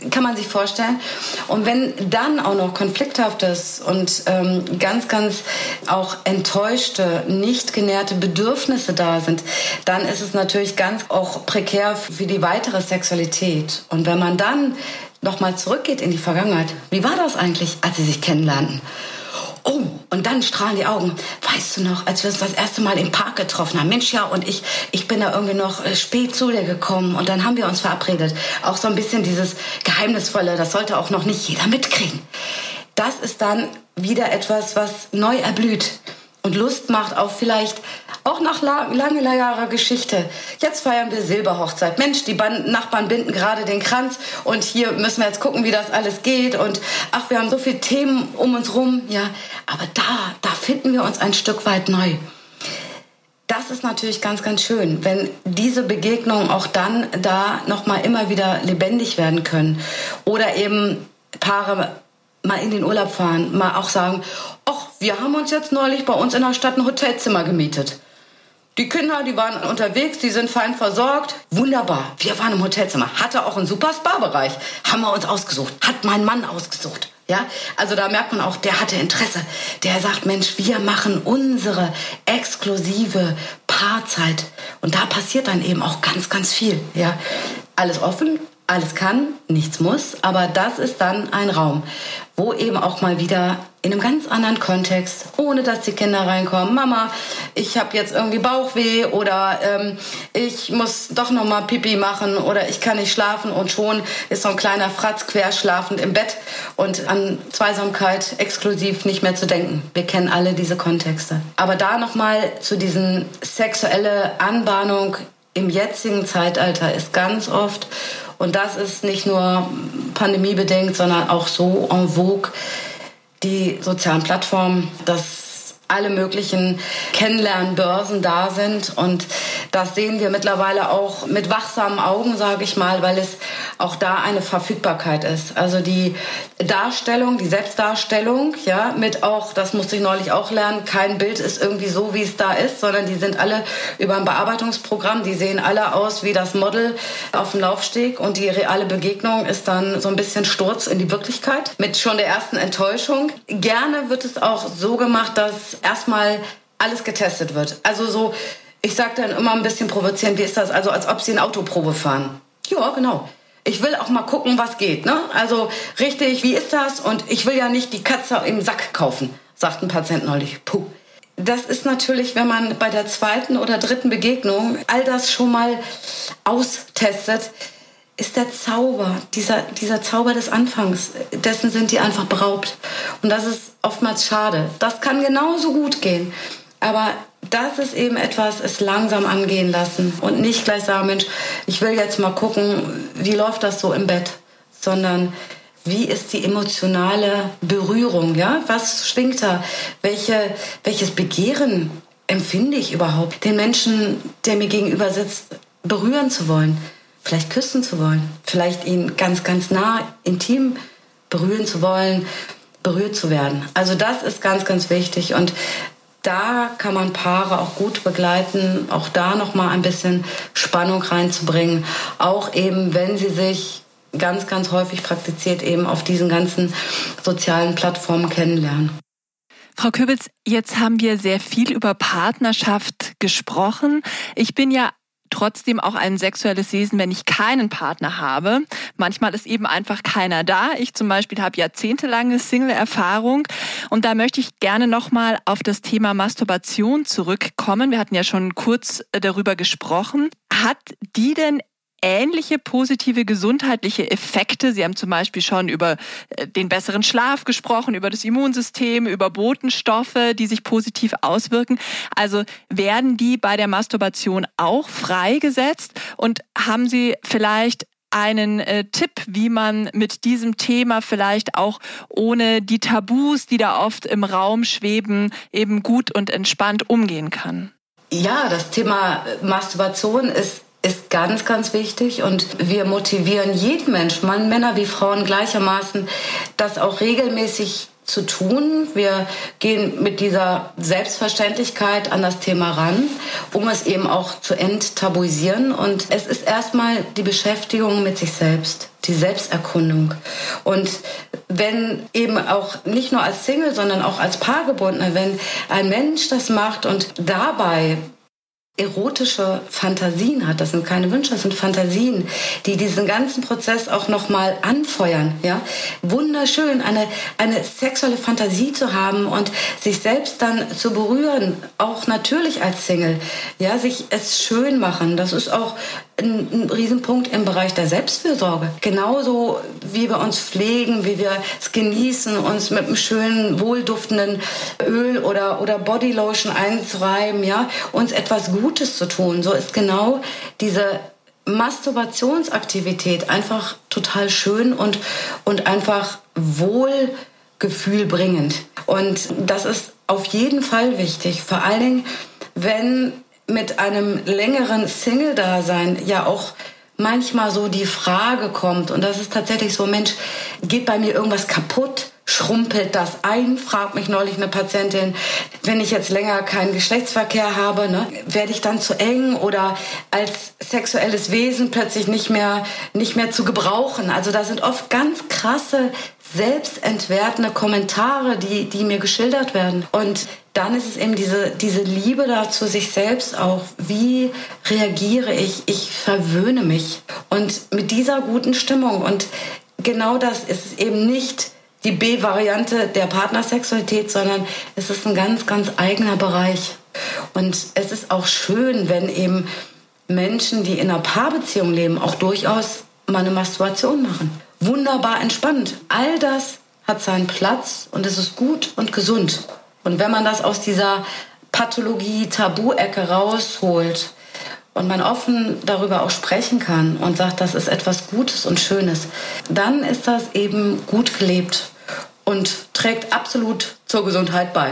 äh, kann man sich vorstellen. Und wenn dann auch noch konflikthaftes und ähm, ganz, ganz auch enttäuschte, nicht genährte Bedürfnisse da sind, dann ist es natürlich ganz auch prekär für die weitere Sexualität Realität. Und wenn man dann nochmal zurückgeht in die Vergangenheit, wie war das eigentlich, als sie sich kennenlernten? Oh, und dann strahlen die Augen. Weißt du noch, als wir uns das erste Mal im Park getroffen haben? Mensch, ja, und ich, ich bin da irgendwie noch äh, spät zu dir gekommen und dann haben wir uns verabredet. Auch so ein bisschen dieses Geheimnisvolle, das sollte auch noch nicht jeder mitkriegen. Das ist dann wieder etwas, was neu erblüht und Lust macht auf vielleicht auch nach lange Jahre Geschichte. Jetzt feiern wir Silberhochzeit. Mensch, die Nachbarn binden gerade den Kranz und hier müssen wir jetzt gucken, wie das alles geht. Und ach, wir haben so viele Themen um uns rum. Ja, aber da, da finden wir uns ein Stück weit neu. Das ist natürlich ganz, ganz schön, wenn diese Begegnungen auch dann da nochmal immer wieder lebendig werden können. Oder eben Paare mal in den Urlaub fahren, mal auch sagen, ach, wir haben uns jetzt neulich bei uns in der Stadt ein Hotelzimmer gemietet. Die Kinder, die waren unterwegs, die sind fein versorgt. Wunderbar. Wir waren im Hotelzimmer. Hatte auch einen super Spa-Bereich. Haben wir uns ausgesucht. Hat mein Mann ausgesucht. Ja, also da merkt man auch, der hatte Interesse. Der sagt, Mensch, wir machen unsere exklusive Paarzeit. Und da passiert dann eben auch ganz, ganz viel. Ja, alles offen, alles kann, nichts muss, aber das ist dann ein Raum, wo eben auch mal wieder in einem ganz anderen Kontext, ohne dass die Kinder reinkommen, Mama, ich habe jetzt irgendwie Bauchweh oder ähm, ich muss doch noch mal Pipi machen oder ich kann nicht schlafen und schon ist so ein kleiner Fratz querschlafend im Bett und an Zweisamkeit exklusiv nicht mehr zu denken. Wir kennen alle diese Kontexte. Aber da noch mal zu diesen sexuelle Anbahnung im jetzigen Zeitalter ist ganz oft und das ist nicht nur pandemiebedingt, sondern auch so en vogue, die sozialen Plattformen, dass alle möglichen Kennenlernbörsen da sind und das sehen wir mittlerweile auch mit wachsamen Augen, sage ich mal, weil es auch da eine Verfügbarkeit ist. Also die Darstellung, die Selbstdarstellung, ja, mit auch, das musste ich neulich auch lernen, kein Bild ist irgendwie so, wie es da ist, sondern die sind alle über ein Bearbeitungsprogramm, die sehen alle aus wie das Model auf dem Laufsteg und die reale Begegnung ist dann so ein bisschen Sturz in die Wirklichkeit mit schon der ersten Enttäuschung. Gerne wird es auch so gemacht, dass erstmal alles getestet wird. Also so, ich sage dann immer ein bisschen provozierend, wie ist das? Also als ob sie eine Autoprobe fahren. Ja, genau. Ich will auch mal gucken, was geht. Ne? Also richtig, wie ist das? Und ich will ja nicht die Katze im Sack kaufen, sagt ein Patient neulich. Puh. Das ist natürlich, wenn man bei der zweiten oder dritten Begegnung all das schon mal austestet, ist der Zauber, dieser, dieser Zauber des Anfangs, dessen sind die einfach beraubt. Und das ist oftmals schade. Das kann genauso gut gehen. Aber das ist eben etwas, es langsam angehen lassen und nicht gleich sagen, Mensch, ich will jetzt mal gucken, wie läuft das so im Bett, sondern wie ist die emotionale Berührung, ja? Was schwingt da? Welche, welches Begehren empfinde ich überhaupt, den Menschen, der mir gegenüber sitzt, berühren zu wollen, vielleicht küssen zu wollen, vielleicht ihn ganz, ganz nah, intim berühren zu wollen, berührt zu werden. Also das ist ganz, ganz wichtig und da kann man Paare auch gut begleiten, auch da noch mal ein bisschen Spannung reinzubringen, auch eben wenn sie sich ganz ganz häufig praktiziert eben auf diesen ganzen sozialen Plattformen kennenlernen. Frau Köbitz, jetzt haben wir sehr viel über Partnerschaft gesprochen. Ich bin ja trotzdem auch ein sexuelles Wesen, wenn ich keinen Partner habe. Manchmal ist eben einfach keiner da. Ich zum Beispiel habe jahrzehntelange Single-Erfahrung und da möchte ich gerne nochmal auf das Thema Masturbation zurückkommen. Wir hatten ja schon kurz äh, darüber gesprochen. Hat die denn ähnliche positive gesundheitliche Effekte. Sie haben zum Beispiel schon über äh, den besseren Schlaf gesprochen, über das Immunsystem, über Botenstoffe, die sich positiv auswirken. Also werden die bei der Masturbation auch freigesetzt? Und haben Sie vielleicht einen äh, Tipp, wie man mit diesem Thema vielleicht auch ohne die Tabus, die da oft im Raum schweben, eben gut und entspannt umgehen kann? Ja, das Thema Masturbation ist ist ganz, ganz wichtig und wir motivieren jeden Mensch, Mann, Männer wie Frauen gleichermaßen, das auch regelmäßig zu tun. Wir gehen mit dieser Selbstverständlichkeit an das Thema ran, um es eben auch zu enttabuisieren. Und es ist erstmal die Beschäftigung mit sich selbst, die Selbsterkundung. Und wenn eben auch nicht nur als Single, sondern auch als Paargebundener, wenn ein Mensch das macht und dabei erotische Fantasien hat. Das sind keine Wünsche, das sind Fantasien, die diesen ganzen Prozess auch noch mal anfeuern. Ja, wunderschön, eine eine sexuelle Fantasie zu haben und sich selbst dann zu berühren, auch natürlich als Single. Ja, sich es schön machen. Das ist auch ein, ein Riesenpunkt im Bereich der Selbstfürsorge. Genauso wie wir uns pflegen, wie wir es genießen, uns mit einem schönen, wohlduftenden Öl oder, oder Bodylotion einzureiben, ja, uns etwas Gutes zu tun. So ist genau diese Masturbationsaktivität einfach total schön und, und einfach wohlgefühlbringend. Und das ist auf jeden Fall wichtig. Vor allen Dingen, wenn mit einem längeren Single-Dasein ja auch manchmal so die Frage kommt, und das ist tatsächlich so, Mensch, geht bei mir irgendwas kaputt? Schrumpelt das ein? Fragt mich neulich eine Patientin. Wenn ich jetzt länger keinen Geschlechtsverkehr habe, ne, werde ich dann zu eng oder als sexuelles Wesen plötzlich nicht mehr, nicht mehr zu gebrauchen? Also da sind oft ganz krasse selbstentwertende Kommentare, die, die mir geschildert werden. Und dann ist es eben diese, diese Liebe da zu sich selbst auch. Wie reagiere ich? Ich verwöhne mich. Und mit dieser guten Stimmung. Und genau das ist eben nicht die B-Variante der Partnersexualität, sondern es ist ein ganz, ganz eigener Bereich. Und es ist auch schön, wenn eben Menschen, die in einer Paarbeziehung leben, auch durchaus mal eine Masturbation machen. Wunderbar entspannt. All das hat seinen Platz und es ist gut und gesund. Und wenn man das aus dieser Pathologie, Tabu-Ecke rausholt und man offen darüber auch sprechen kann und sagt, das ist etwas Gutes und Schönes, dann ist das eben gut gelebt und trägt absolut zur Gesundheit bei.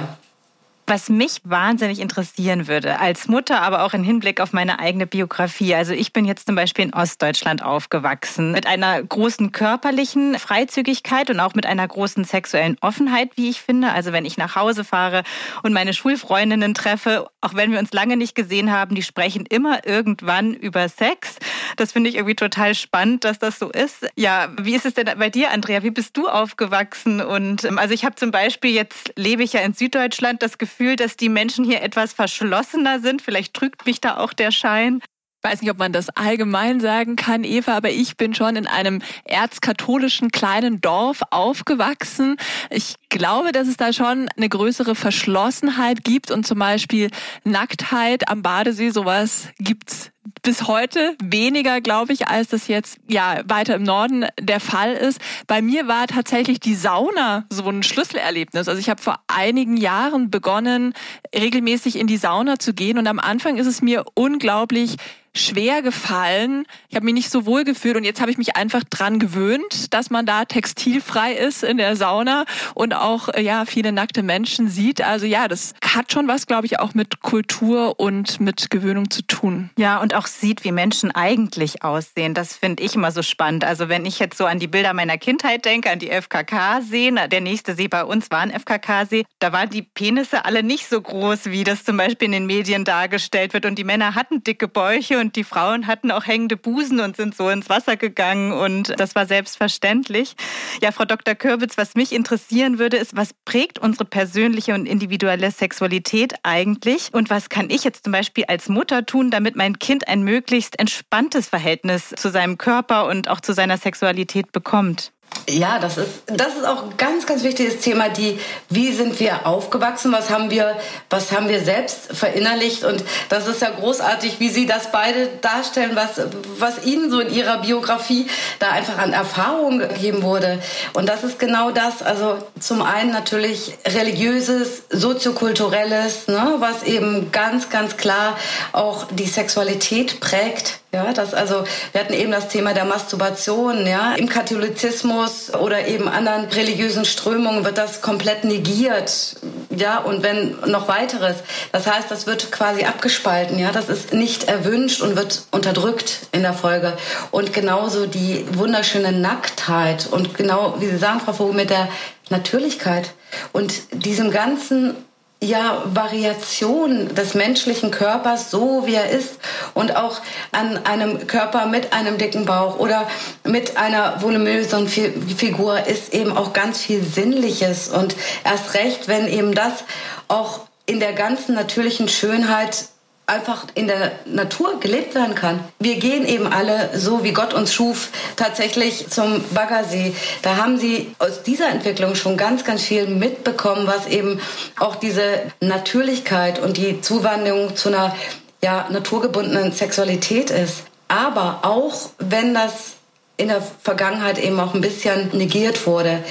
Was mich wahnsinnig interessieren würde, als Mutter, aber auch im Hinblick auf meine eigene Biografie. Also ich bin jetzt zum Beispiel in Ostdeutschland aufgewachsen, mit einer großen körperlichen Freizügigkeit und auch mit einer großen sexuellen Offenheit, wie ich finde. Also wenn ich nach Hause fahre und meine Schulfreundinnen treffe, auch wenn wir uns lange nicht gesehen haben, die sprechen immer irgendwann über Sex. Das finde ich irgendwie total spannend, dass das so ist. Ja, wie ist es denn bei dir, Andrea? Wie bist du aufgewachsen? Und ähm, also ich habe zum Beispiel jetzt lebe ich ja in Süddeutschland das Gefühl, Gefühl, dass die Menschen hier etwas verschlossener sind. Vielleicht trügt mich da auch der Schein. Ich weiß nicht, ob man das allgemein sagen kann, Eva, aber ich bin schon in einem erzkatholischen kleinen Dorf aufgewachsen. Ich glaube, dass es da schon eine größere Verschlossenheit gibt und zum Beispiel Nacktheit am Badesee, sowas gibt's bis heute weniger, glaube ich, als das jetzt ja weiter im Norden der Fall ist. Bei mir war tatsächlich die Sauna so ein Schlüsselerlebnis. Also ich habe vor einigen Jahren begonnen, regelmäßig in die Sauna zu gehen und am Anfang ist es mir unglaublich schwer gefallen. Ich habe mich nicht so wohl gefühlt und jetzt habe ich mich einfach dran gewöhnt, dass man da textilfrei ist in der Sauna und auch ja viele nackte Menschen sieht. Also ja, das hat schon was, glaube ich, auch mit Kultur und mit Gewöhnung zu tun. Ja, und auch sieht, wie Menschen eigentlich aussehen. Das finde ich immer so spannend. Also wenn ich jetzt so an die Bilder meiner Kindheit denke, an die FKK-Seen, der nächste See bei uns war ein FKK-See, da waren die Penisse alle nicht so groß, wie das zum Beispiel in den Medien dargestellt wird. Und die Männer hatten dicke Bäuche und die Frauen hatten auch hängende Busen und sind so ins Wasser gegangen und das war selbstverständlich. Ja, Frau Dr. Kürbitz, was mich interessieren würde, ist, was prägt unsere persönliche und individuelle Sexualität eigentlich und was kann ich jetzt zum Beispiel als Mutter tun, damit mein Kind ein möglichst entspanntes Verhältnis zu seinem Körper und auch zu seiner Sexualität bekommt? Ja, das ist, das ist auch ein ganz, ganz wichtiges Thema, die, wie sind wir aufgewachsen, was haben wir, was haben wir selbst verinnerlicht und das ist ja großartig, wie Sie das beide darstellen, was, was Ihnen so in Ihrer Biografie da einfach an Erfahrung gegeben wurde. Und das ist genau das, also zum einen natürlich religiöses, soziokulturelles, ne, was eben ganz, ganz klar auch die Sexualität prägt ja, das also, wir hatten eben das Thema der Masturbation, ja. Im Katholizismus oder eben anderen religiösen Strömungen wird das komplett negiert, ja, und wenn noch weiteres. Das heißt, das wird quasi abgespalten, ja. Das ist nicht erwünscht und wird unterdrückt in der Folge. Und genauso die wunderschöne Nacktheit und genau, wie Sie sagen, Frau Vogel, mit der Natürlichkeit und diesem ganzen ja, Variation des menschlichen Körpers, so wie er ist. Und auch an einem Körper mit einem dicken Bauch oder mit einer voluminösen Figur ist eben auch ganz viel Sinnliches. Und erst recht, wenn eben das auch in der ganzen natürlichen Schönheit einfach in der Natur gelebt werden kann. Wir gehen eben alle so, wie Gott uns schuf, tatsächlich zum Baggersee. Da haben sie aus dieser Entwicklung schon ganz, ganz viel mitbekommen, was eben auch diese Natürlichkeit und die Zuwandlung zu einer ja, naturgebundenen Sexualität ist. Aber auch wenn das in der Vergangenheit eben auch ein bisschen negiert wurde,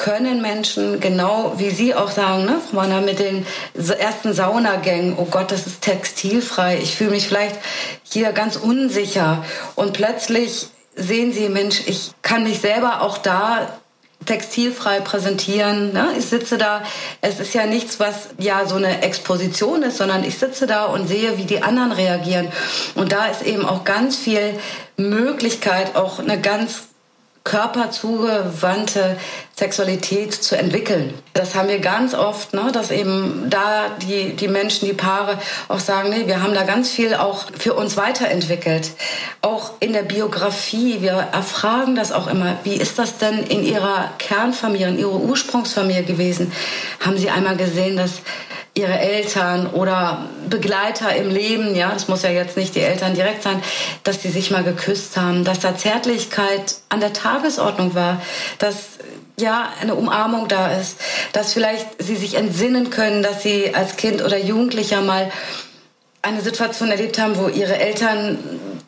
können Menschen, genau wie Sie auch sagen, ne, Frau Manner, mit den ersten Saunagängen, oh Gott, das ist textilfrei, ich fühle mich vielleicht hier ganz unsicher und plötzlich sehen Sie, Mensch, ich kann mich selber auch da textilfrei präsentieren. Ne? Ich sitze da, es ist ja nichts, was ja so eine Exposition ist, sondern ich sitze da und sehe, wie die anderen reagieren. Und da ist eben auch ganz viel Möglichkeit, auch eine ganz körperzugewandte Sexualität zu entwickeln. Das haben wir ganz oft, ne, dass eben da die, die Menschen, die Paare auch sagen, nee, wir haben da ganz viel auch für uns weiterentwickelt. Auch in der Biografie, wir erfragen das auch immer, wie ist das denn in Ihrer Kernfamilie, in Ihrer Ursprungsfamilie gewesen? Haben Sie einmal gesehen, dass ihre Eltern oder Begleiter im Leben, ja, das muss ja jetzt nicht die Eltern direkt sein, dass die sich mal geküsst haben, dass da Zärtlichkeit an der Tagesordnung war, dass ja, eine Umarmung da ist, dass vielleicht sie sich entsinnen können, dass sie als Kind oder Jugendlicher mal eine Situation erlebt haben, wo ihre Eltern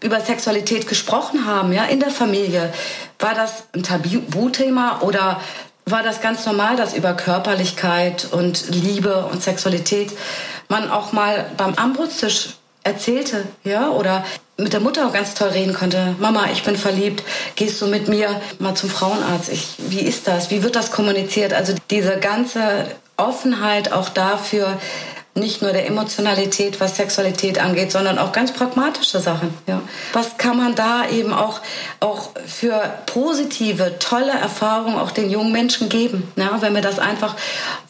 über Sexualität gesprochen haben, ja, in der Familie. War das ein Tabuthema oder war das ganz normal, dass über Körperlichkeit und Liebe und Sexualität man auch mal beim Armbrutstisch erzählte, ja, oder mit der Mutter ganz toll reden konnte. Mama, ich bin verliebt. Gehst du mit mir mal zum Frauenarzt? Ich, wie ist das? Wie wird das kommuniziert? Also diese ganze Offenheit auch dafür, nicht nur der Emotionalität, was Sexualität angeht, sondern auch ganz pragmatische Sachen. Ja. Was kann man da eben auch, auch für positive, tolle Erfahrungen auch den jungen Menschen geben, ja, wenn wir das einfach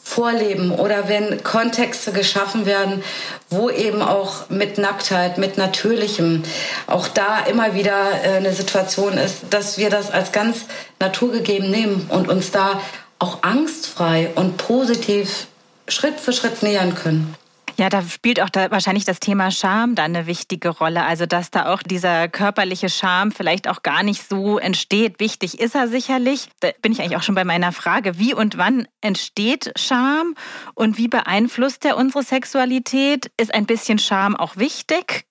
vorleben oder wenn Kontexte geschaffen werden, wo eben auch mit Nacktheit, mit Natürlichem auch da immer wieder äh, eine Situation ist, dass wir das als ganz naturgegeben nehmen und uns da auch angstfrei und positiv Schritt für Schritt nähern können. Ja, da spielt auch da wahrscheinlich das Thema Scham dann eine wichtige Rolle. Also, dass da auch dieser körperliche Scham vielleicht auch gar nicht so entsteht. Wichtig ist er sicherlich. Da bin ich eigentlich auch schon bei meiner Frage. Wie und wann entsteht Scham und wie beeinflusst er unsere Sexualität? Ist ein bisschen Scham auch wichtig?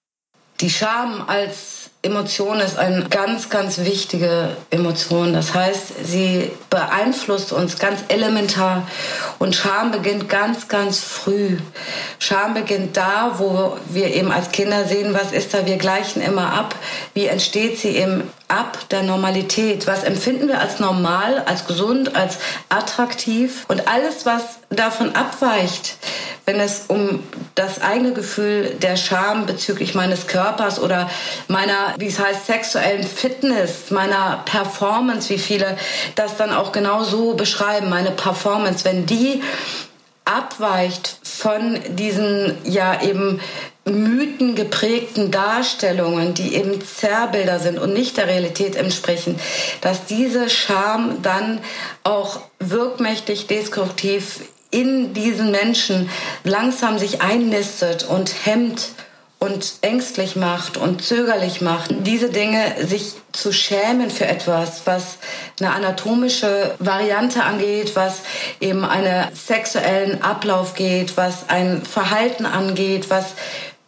Die Scham als Emotion ist eine ganz, ganz wichtige Emotion. Das heißt, sie beeinflusst uns ganz elementar. Und Scham beginnt ganz, ganz früh. Scham beginnt da, wo wir eben als Kinder sehen, was ist da, wir gleichen immer ab. Wie entsteht sie eben ab der Normalität? Was empfinden wir als normal, als gesund, als attraktiv? Und alles, was davon abweicht, wenn es um das eigene Gefühl der Scham bezüglich meines Körpers oder meiner, wie es heißt, sexuellen Fitness, meiner Performance, wie viele das dann auch genau so beschreiben, meine Performance, wenn die abweicht von diesen ja eben mythengeprägten Darstellungen, die eben Zerrbilder sind und nicht der Realität entsprechen, dass diese Scham dann auch wirkmächtig destruktiv in diesen Menschen langsam sich einnistet und hemmt und ängstlich macht und zögerlich macht, diese Dinge sich zu schämen für etwas, was eine anatomische Variante angeht, was eben einen sexuellen Ablauf geht, was ein Verhalten angeht, was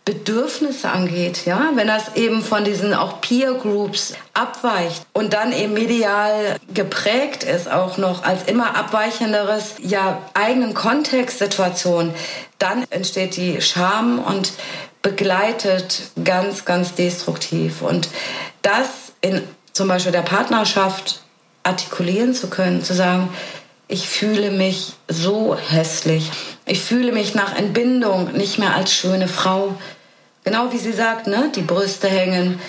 Bedürfnisse angeht, ja, wenn das eben von diesen auch Peer Groups abweicht und dann eben medial geprägt ist auch noch als immer abweichenderes ja eigenen Kontextsituation, dann entsteht die Scham und begleitet ganz ganz destruktiv und das in zum Beispiel der Partnerschaft artikulieren zu können, zu sagen, ich fühle mich so hässlich. Ich fühle mich nach Entbindung nicht mehr als schöne Frau. Genau wie sie sagt, ne? die Brüste hängen.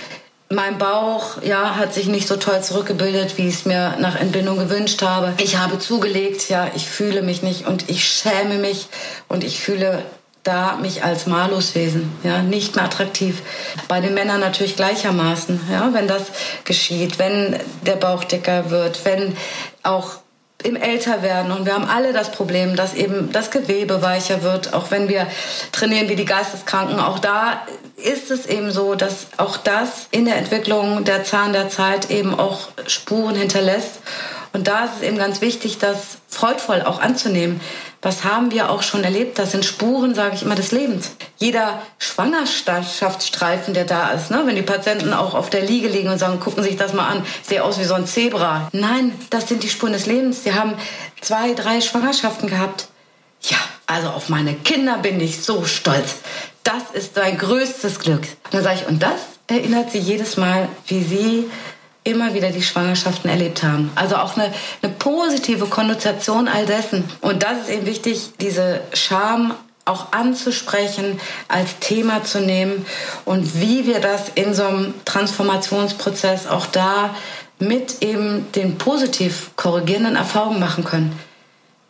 Mein Bauch ja, hat sich nicht so toll zurückgebildet, wie ich es mir nach Entbindung gewünscht habe. Ich habe zugelegt, ja, ich fühle mich nicht und ich schäme mich und ich fühle da mich als Maluswesen, ja, nicht mehr attraktiv. Bei den Männern natürlich gleichermaßen, ja, wenn das geschieht, wenn der Bauch dicker wird, wenn auch im Älterwerden und wir haben alle das Problem, dass eben das Gewebe weicher wird, auch wenn wir trainieren wie die Geisteskranken. Auch da ist es eben so, dass auch das in der Entwicklung der Zahn der Zeit eben auch Spuren hinterlässt. Und da ist es eben ganz wichtig, das freudvoll auch anzunehmen was haben wir auch schon erlebt? Das sind Spuren, sage ich immer, des Lebens. Jeder Schwangerschaftsstreifen, der da ist, ne? wenn die Patienten auch auf der Liege liegen und sagen, gucken sich das mal an, sehe aus wie so ein Zebra. Nein, das sind die Spuren des Lebens. Sie haben zwei, drei Schwangerschaften gehabt. Ja, also auf meine Kinder bin ich so stolz. Das ist dein größtes Glück. Dann sage ich, und das erinnert sie jedes Mal, wie sie immer wieder die Schwangerschaften erlebt haben. Also auch eine, eine positive Konnotation all dessen. Und das ist eben wichtig, diese Scham auch anzusprechen, als Thema zu nehmen und wie wir das in so einem Transformationsprozess auch da mit eben den positiv korrigierenden Erfahrungen machen können.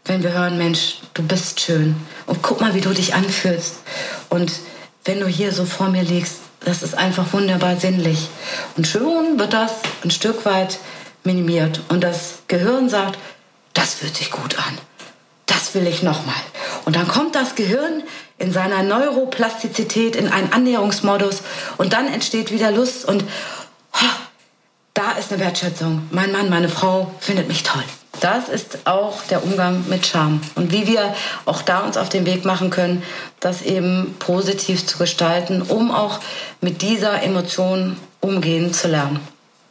Wenn wir hören, Mensch, du bist schön und guck mal, wie du dich anfühlst. Und wenn du hier so vor mir liegst, das ist einfach wunderbar sinnlich. Und schon wird das ein Stück weit minimiert. Und das Gehirn sagt, das fühlt sich gut an. Das will ich nochmal. Und dann kommt das Gehirn in seiner Neuroplastizität in einen Annäherungsmodus und dann entsteht wieder Lust und ha, da ist eine Wertschätzung. Mein Mann, meine Frau findet mich toll. Das ist auch der Umgang mit Scham und wie wir auch da uns auf den Weg machen können, das eben positiv zu gestalten, um auch mit dieser Emotion umgehen zu lernen.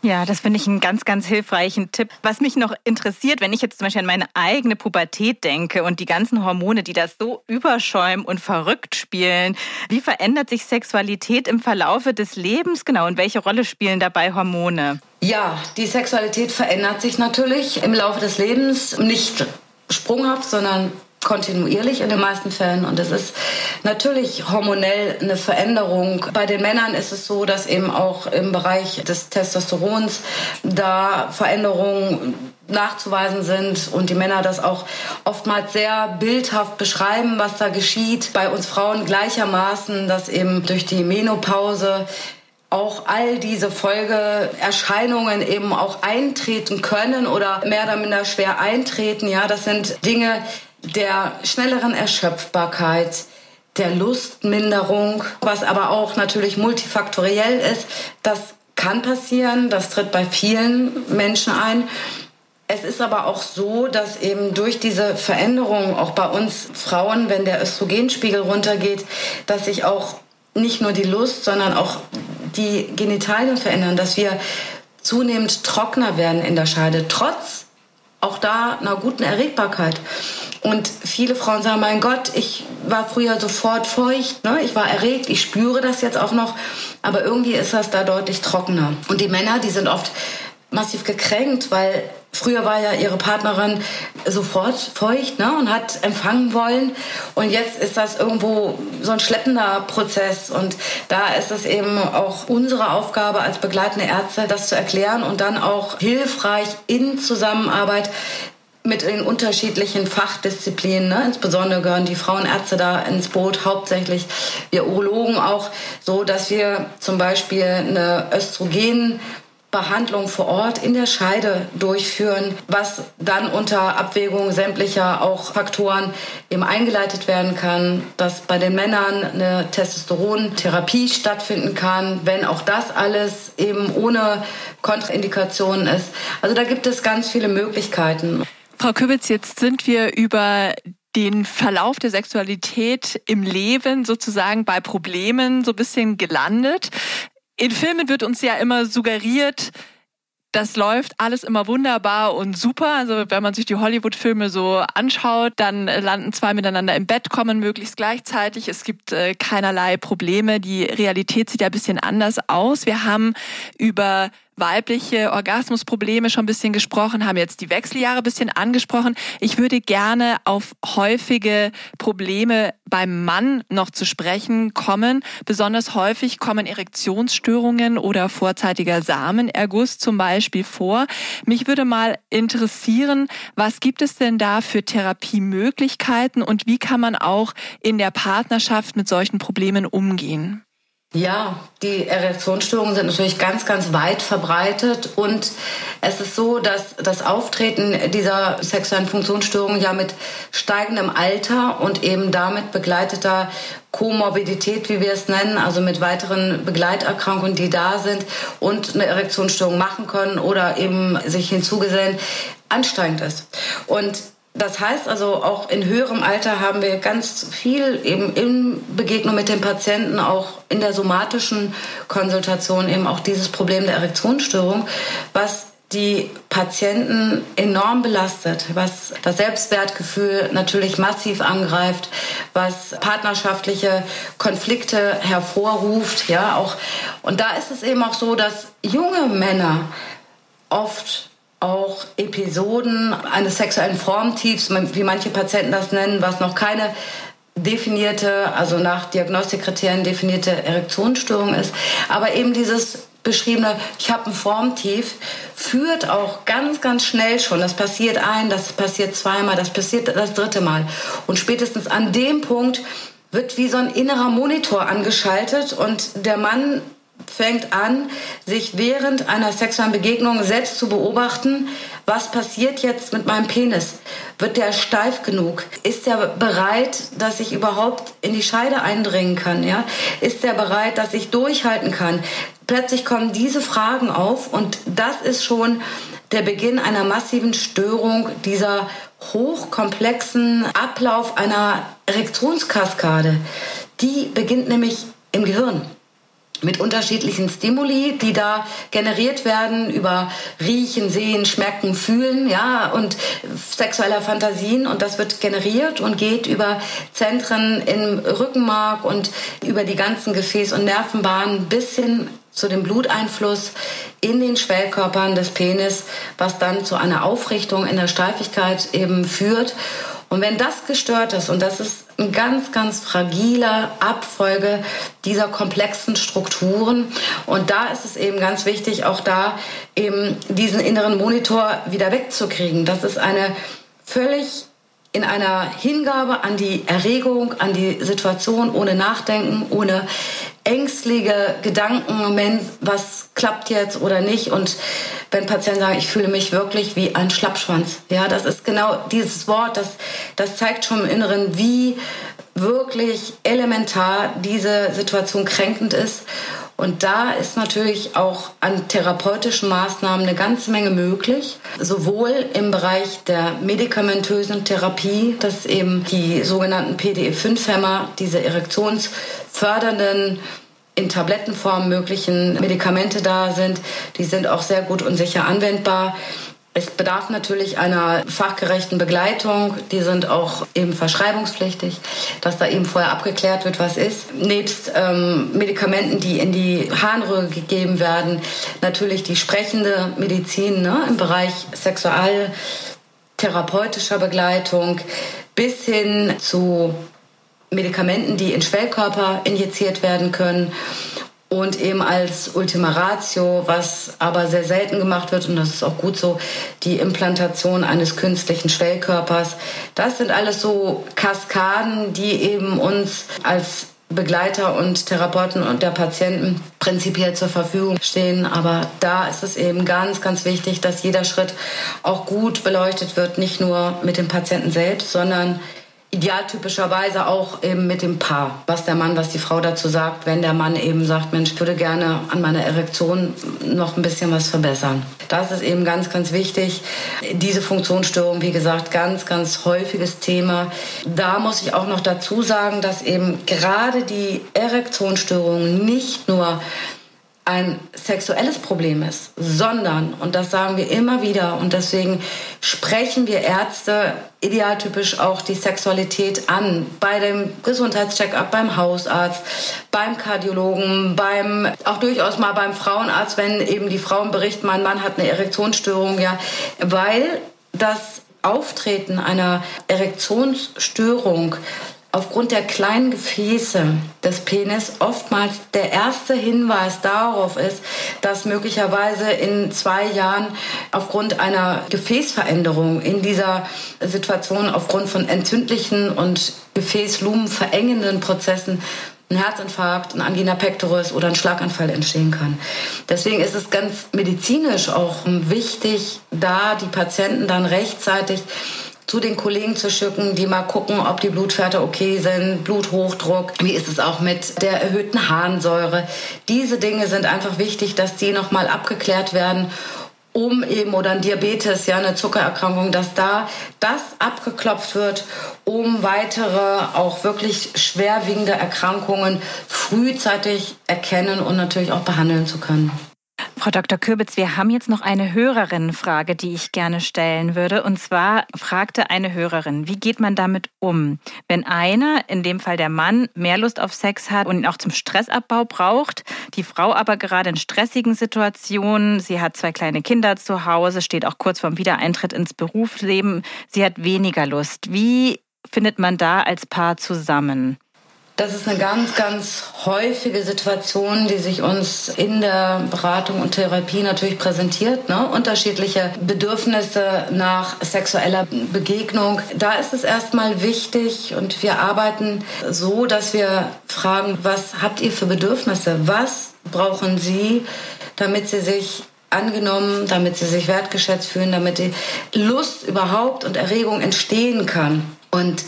Ja, das finde ich einen ganz, ganz hilfreichen Tipp. Was mich noch interessiert, wenn ich jetzt zum Beispiel an meine eigene Pubertät denke und die ganzen Hormone, die das so überschäumen und verrückt spielen, wie verändert sich Sexualität im Verlaufe des Lebens genau und welche Rolle spielen dabei Hormone? Ja, die Sexualität verändert sich natürlich im Laufe des Lebens, nicht sprunghaft, sondern kontinuierlich in den meisten Fällen. Und es ist natürlich hormonell eine Veränderung. Bei den Männern ist es so, dass eben auch im Bereich des Testosterons da Veränderungen nachzuweisen sind und die Männer das auch oftmals sehr bildhaft beschreiben, was da geschieht. Bei uns Frauen gleichermaßen, dass eben durch die Menopause auch all diese Folgeerscheinungen eben auch eintreten können oder mehr oder minder schwer eintreten. Ja, das sind Dinge, der schnelleren Erschöpfbarkeit, der Lustminderung, was aber auch natürlich multifaktoriell ist. Das kann passieren, das tritt bei vielen Menschen ein. Es ist aber auch so, dass eben durch diese Veränderung auch bei uns Frauen, wenn der Östrogenspiegel runtergeht, dass sich auch nicht nur die Lust, sondern auch die Genitalien verändern, dass wir zunehmend trockener werden in der Scheide, trotz auch da einer guten Erregbarkeit. Und viele Frauen sagen, mein Gott, ich war früher sofort feucht, ne? ich war erregt, ich spüre das jetzt auch noch, aber irgendwie ist das da deutlich trockener. Und die Männer, die sind oft massiv gekränkt, weil früher war ja ihre Partnerin sofort feucht ne, und hat empfangen wollen. Und jetzt ist das irgendwo so ein schleppender Prozess. Und da ist es eben auch unsere Aufgabe als begleitende Ärzte, das zu erklären und dann auch hilfreich in Zusammenarbeit mit den unterschiedlichen Fachdisziplinen. Ne? Insbesondere gehören die Frauenärzte da ins Boot, hauptsächlich wir Urologen auch, so dass wir zum Beispiel eine Östrogen Behandlung vor Ort in der Scheide durchführen, was dann unter Abwägung sämtlicher auch Faktoren eben eingeleitet werden kann, dass bei den Männern eine Testosterontherapie stattfinden kann, wenn auch das alles eben ohne Kontraindikationen ist. Also da gibt es ganz viele Möglichkeiten. Frau Kübitz, jetzt sind wir über den Verlauf der Sexualität im Leben sozusagen bei Problemen so ein bisschen gelandet. In Filmen wird uns ja immer suggeriert, das läuft alles immer wunderbar und super. Also wenn man sich die Hollywood-Filme so anschaut, dann landen zwei miteinander im Bett, kommen möglichst gleichzeitig. Es gibt äh, keinerlei Probleme. Die Realität sieht ja ein bisschen anders aus. Wir haben über weibliche Orgasmusprobleme schon ein bisschen gesprochen, haben jetzt die Wechseljahre ein bisschen angesprochen. Ich würde gerne auf häufige Probleme beim Mann noch zu sprechen kommen. Besonders häufig kommen Erektionsstörungen oder vorzeitiger Samenerguss zum Beispiel vor. Mich würde mal interessieren, was gibt es denn da für Therapiemöglichkeiten und wie kann man auch in der Partnerschaft mit solchen Problemen umgehen? Ja, die Erektionsstörungen sind natürlich ganz, ganz weit verbreitet und es ist so, dass das Auftreten dieser sexuellen Funktionsstörungen ja mit steigendem Alter und eben damit begleiteter Komorbidität, wie wir es nennen, also mit weiteren Begleiterkrankungen, die da sind und eine Erektionsstörung machen können oder eben sich hinzugesellen, ansteigend ist. Und das heißt also, auch in höherem Alter haben wir ganz viel eben in Begegnung mit den Patienten, auch in der somatischen Konsultation eben auch dieses Problem der Erektionsstörung, was die Patienten enorm belastet, was das Selbstwertgefühl natürlich massiv angreift, was partnerschaftliche Konflikte hervorruft, ja, auch. Und da ist es eben auch so, dass junge Männer oft auch Episoden eines sexuellen Formtiefs, wie manche Patienten das nennen, was noch keine definierte, also nach Diagnostikkriterien definierte Erektionsstörung ist. Aber eben dieses beschriebene, ich habe ein Formtief, führt auch ganz, ganz schnell schon. Das passiert ein, das passiert zweimal, das passiert das dritte Mal. Und spätestens an dem Punkt wird wie so ein innerer Monitor angeschaltet und der Mann fängt an, sich während einer sexuellen Begegnung selbst zu beobachten, was passiert jetzt mit meinem Penis? Wird der steif genug? Ist er bereit, dass ich überhaupt in die Scheide eindringen kann? Ja? Ist er bereit, dass ich durchhalten kann? Plötzlich kommen diese Fragen auf und das ist schon der Beginn einer massiven Störung dieser hochkomplexen Ablauf einer Erektionskaskade. Die beginnt nämlich im Gehirn. Mit unterschiedlichen Stimuli, die da generiert werden über Riechen, Sehen, Schmecken, Fühlen, ja, und sexueller Fantasien. Und das wird generiert und geht über Zentren im Rückenmark und über die ganzen Gefäß- und Nervenbahnen bis hin zu dem Bluteinfluss in den Schwellkörpern des Penis, was dann zu einer Aufrichtung in der Steifigkeit eben führt. Und wenn das gestört ist, und das ist eine ganz, ganz fragile Abfolge dieser komplexen Strukturen, und da ist es eben ganz wichtig, auch da eben diesen inneren Monitor wieder wegzukriegen. Das ist eine völlig in einer Hingabe an die Erregung, an die Situation, ohne Nachdenken, ohne ängstliche Gedanken, Moment, was klappt jetzt oder nicht. Und wenn Patienten sagen, ich fühle mich wirklich wie ein Schlappschwanz, ja, das ist genau dieses Wort, das, das zeigt schon im Inneren, wie wirklich elementar diese Situation kränkend ist. Und da ist natürlich auch an therapeutischen Maßnahmen eine ganze Menge möglich, sowohl im Bereich der medikamentösen Therapie, dass eben die sogenannten PDE5-Hämmer, diese erektionsfördernden in Tablettenform möglichen Medikamente da sind. Die sind auch sehr gut und sicher anwendbar. Es bedarf natürlich einer fachgerechten Begleitung. Die sind auch eben verschreibungspflichtig, dass da eben vorher abgeklärt wird, was ist. Nebst ähm, Medikamenten, die in die Harnröhre gegeben werden, natürlich die sprechende Medizin ne, im Bereich sexualtherapeutischer Begleitung bis hin zu Medikamenten, die in Schwellkörper injiziert werden können und eben als Ultima Ratio, was aber sehr selten gemacht wird und das ist auch gut so, die Implantation eines künstlichen Schwellkörpers. Das sind alles so Kaskaden, die eben uns als Begleiter und Therapeuten und der Patienten prinzipiell zur Verfügung stehen. Aber da ist es eben ganz, ganz wichtig, dass jeder Schritt auch gut beleuchtet wird, nicht nur mit dem Patienten selbst, sondern idealtypischerweise auch eben mit dem Paar, was der Mann, was die Frau dazu sagt, wenn der Mann eben sagt, Mensch, ich würde gerne an meiner Erektion noch ein bisschen was verbessern. Das ist eben ganz, ganz wichtig. Diese Funktionsstörung, wie gesagt, ganz, ganz häufiges Thema. Da muss ich auch noch dazu sagen, dass eben gerade die Erektionsstörungen nicht nur ein sexuelles Problem ist, sondern, und das sagen wir immer wieder, und deswegen sprechen wir Ärzte idealtypisch auch die Sexualität an, bei dem Gesundheitscheckup, beim Hausarzt, beim Kardiologen, beim, auch durchaus mal beim Frauenarzt, wenn eben die Frauen berichten, mein Mann hat eine Erektionsstörung, ja, weil das Auftreten einer Erektionsstörung aufgrund der kleinen Gefäße des Penis oftmals der erste Hinweis darauf ist, dass möglicherweise in zwei Jahren aufgrund einer Gefäßveränderung in dieser Situation aufgrund von entzündlichen und Gefäßlumen verengenden Prozessen ein Herzinfarkt, ein Angina pectoris oder ein Schlaganfall entstehen kann. Deswegen ist es ganz medizinisch auch wichtig, da die Patienten dann rechtzeitig zu den Kollegen zu schicken, die mal gucken, ob die Blutwerte okay sind, Bluthochdruck, wie ist es auch mit der erhöhten Harnsäure. Diese Dinge sind einfach wichtig, dass die nochmal abgeklärt werden um eben oder ein Diabetes, ja, eine Zuckererkrankung, dass da das abgeklopft wird, um weitere auch wirklich schwerwiegende Erkrankungen frühzeitig erkennen und natürlich auch behandeln zu können. Frau Dr. Kürbitz, wir haben jetzt noch eine Hörerinnenfrage, die ich gerne stellen würde. Und zwar fragte eine Hörerin, wie geht man damit um, wenn einer, in dem Fall der Mann, mehr Lust auf Sex hat und ihn auch zum Stressabbau braucht, die Frau aber gerade in stressigen Situationen, sie hat zwei kleine Kinder zu Hause, steht auch kurz vorm Wiedereintritt ins Berufsleben, sie hat weniger Lust. Wie findet man da als Paar zusammen? Das ist eine ganz, ganz häufige Situation, die sich uns in der Beratung und Therapie natürlich präsentiert. Ne? Unterschiedliche Bedürfnisse nach sexueller Begegnung. Da ist es erstmal wichtig und wir arbeiten so, dass wir fragen, was habt ihr für Bedürfnisse? Was brauchen Sie, damit Sie sich angenommen, damit sie sich wertgeschätzt fühlen, damit die Lust überhaupt und Erregung entstehen kann. Und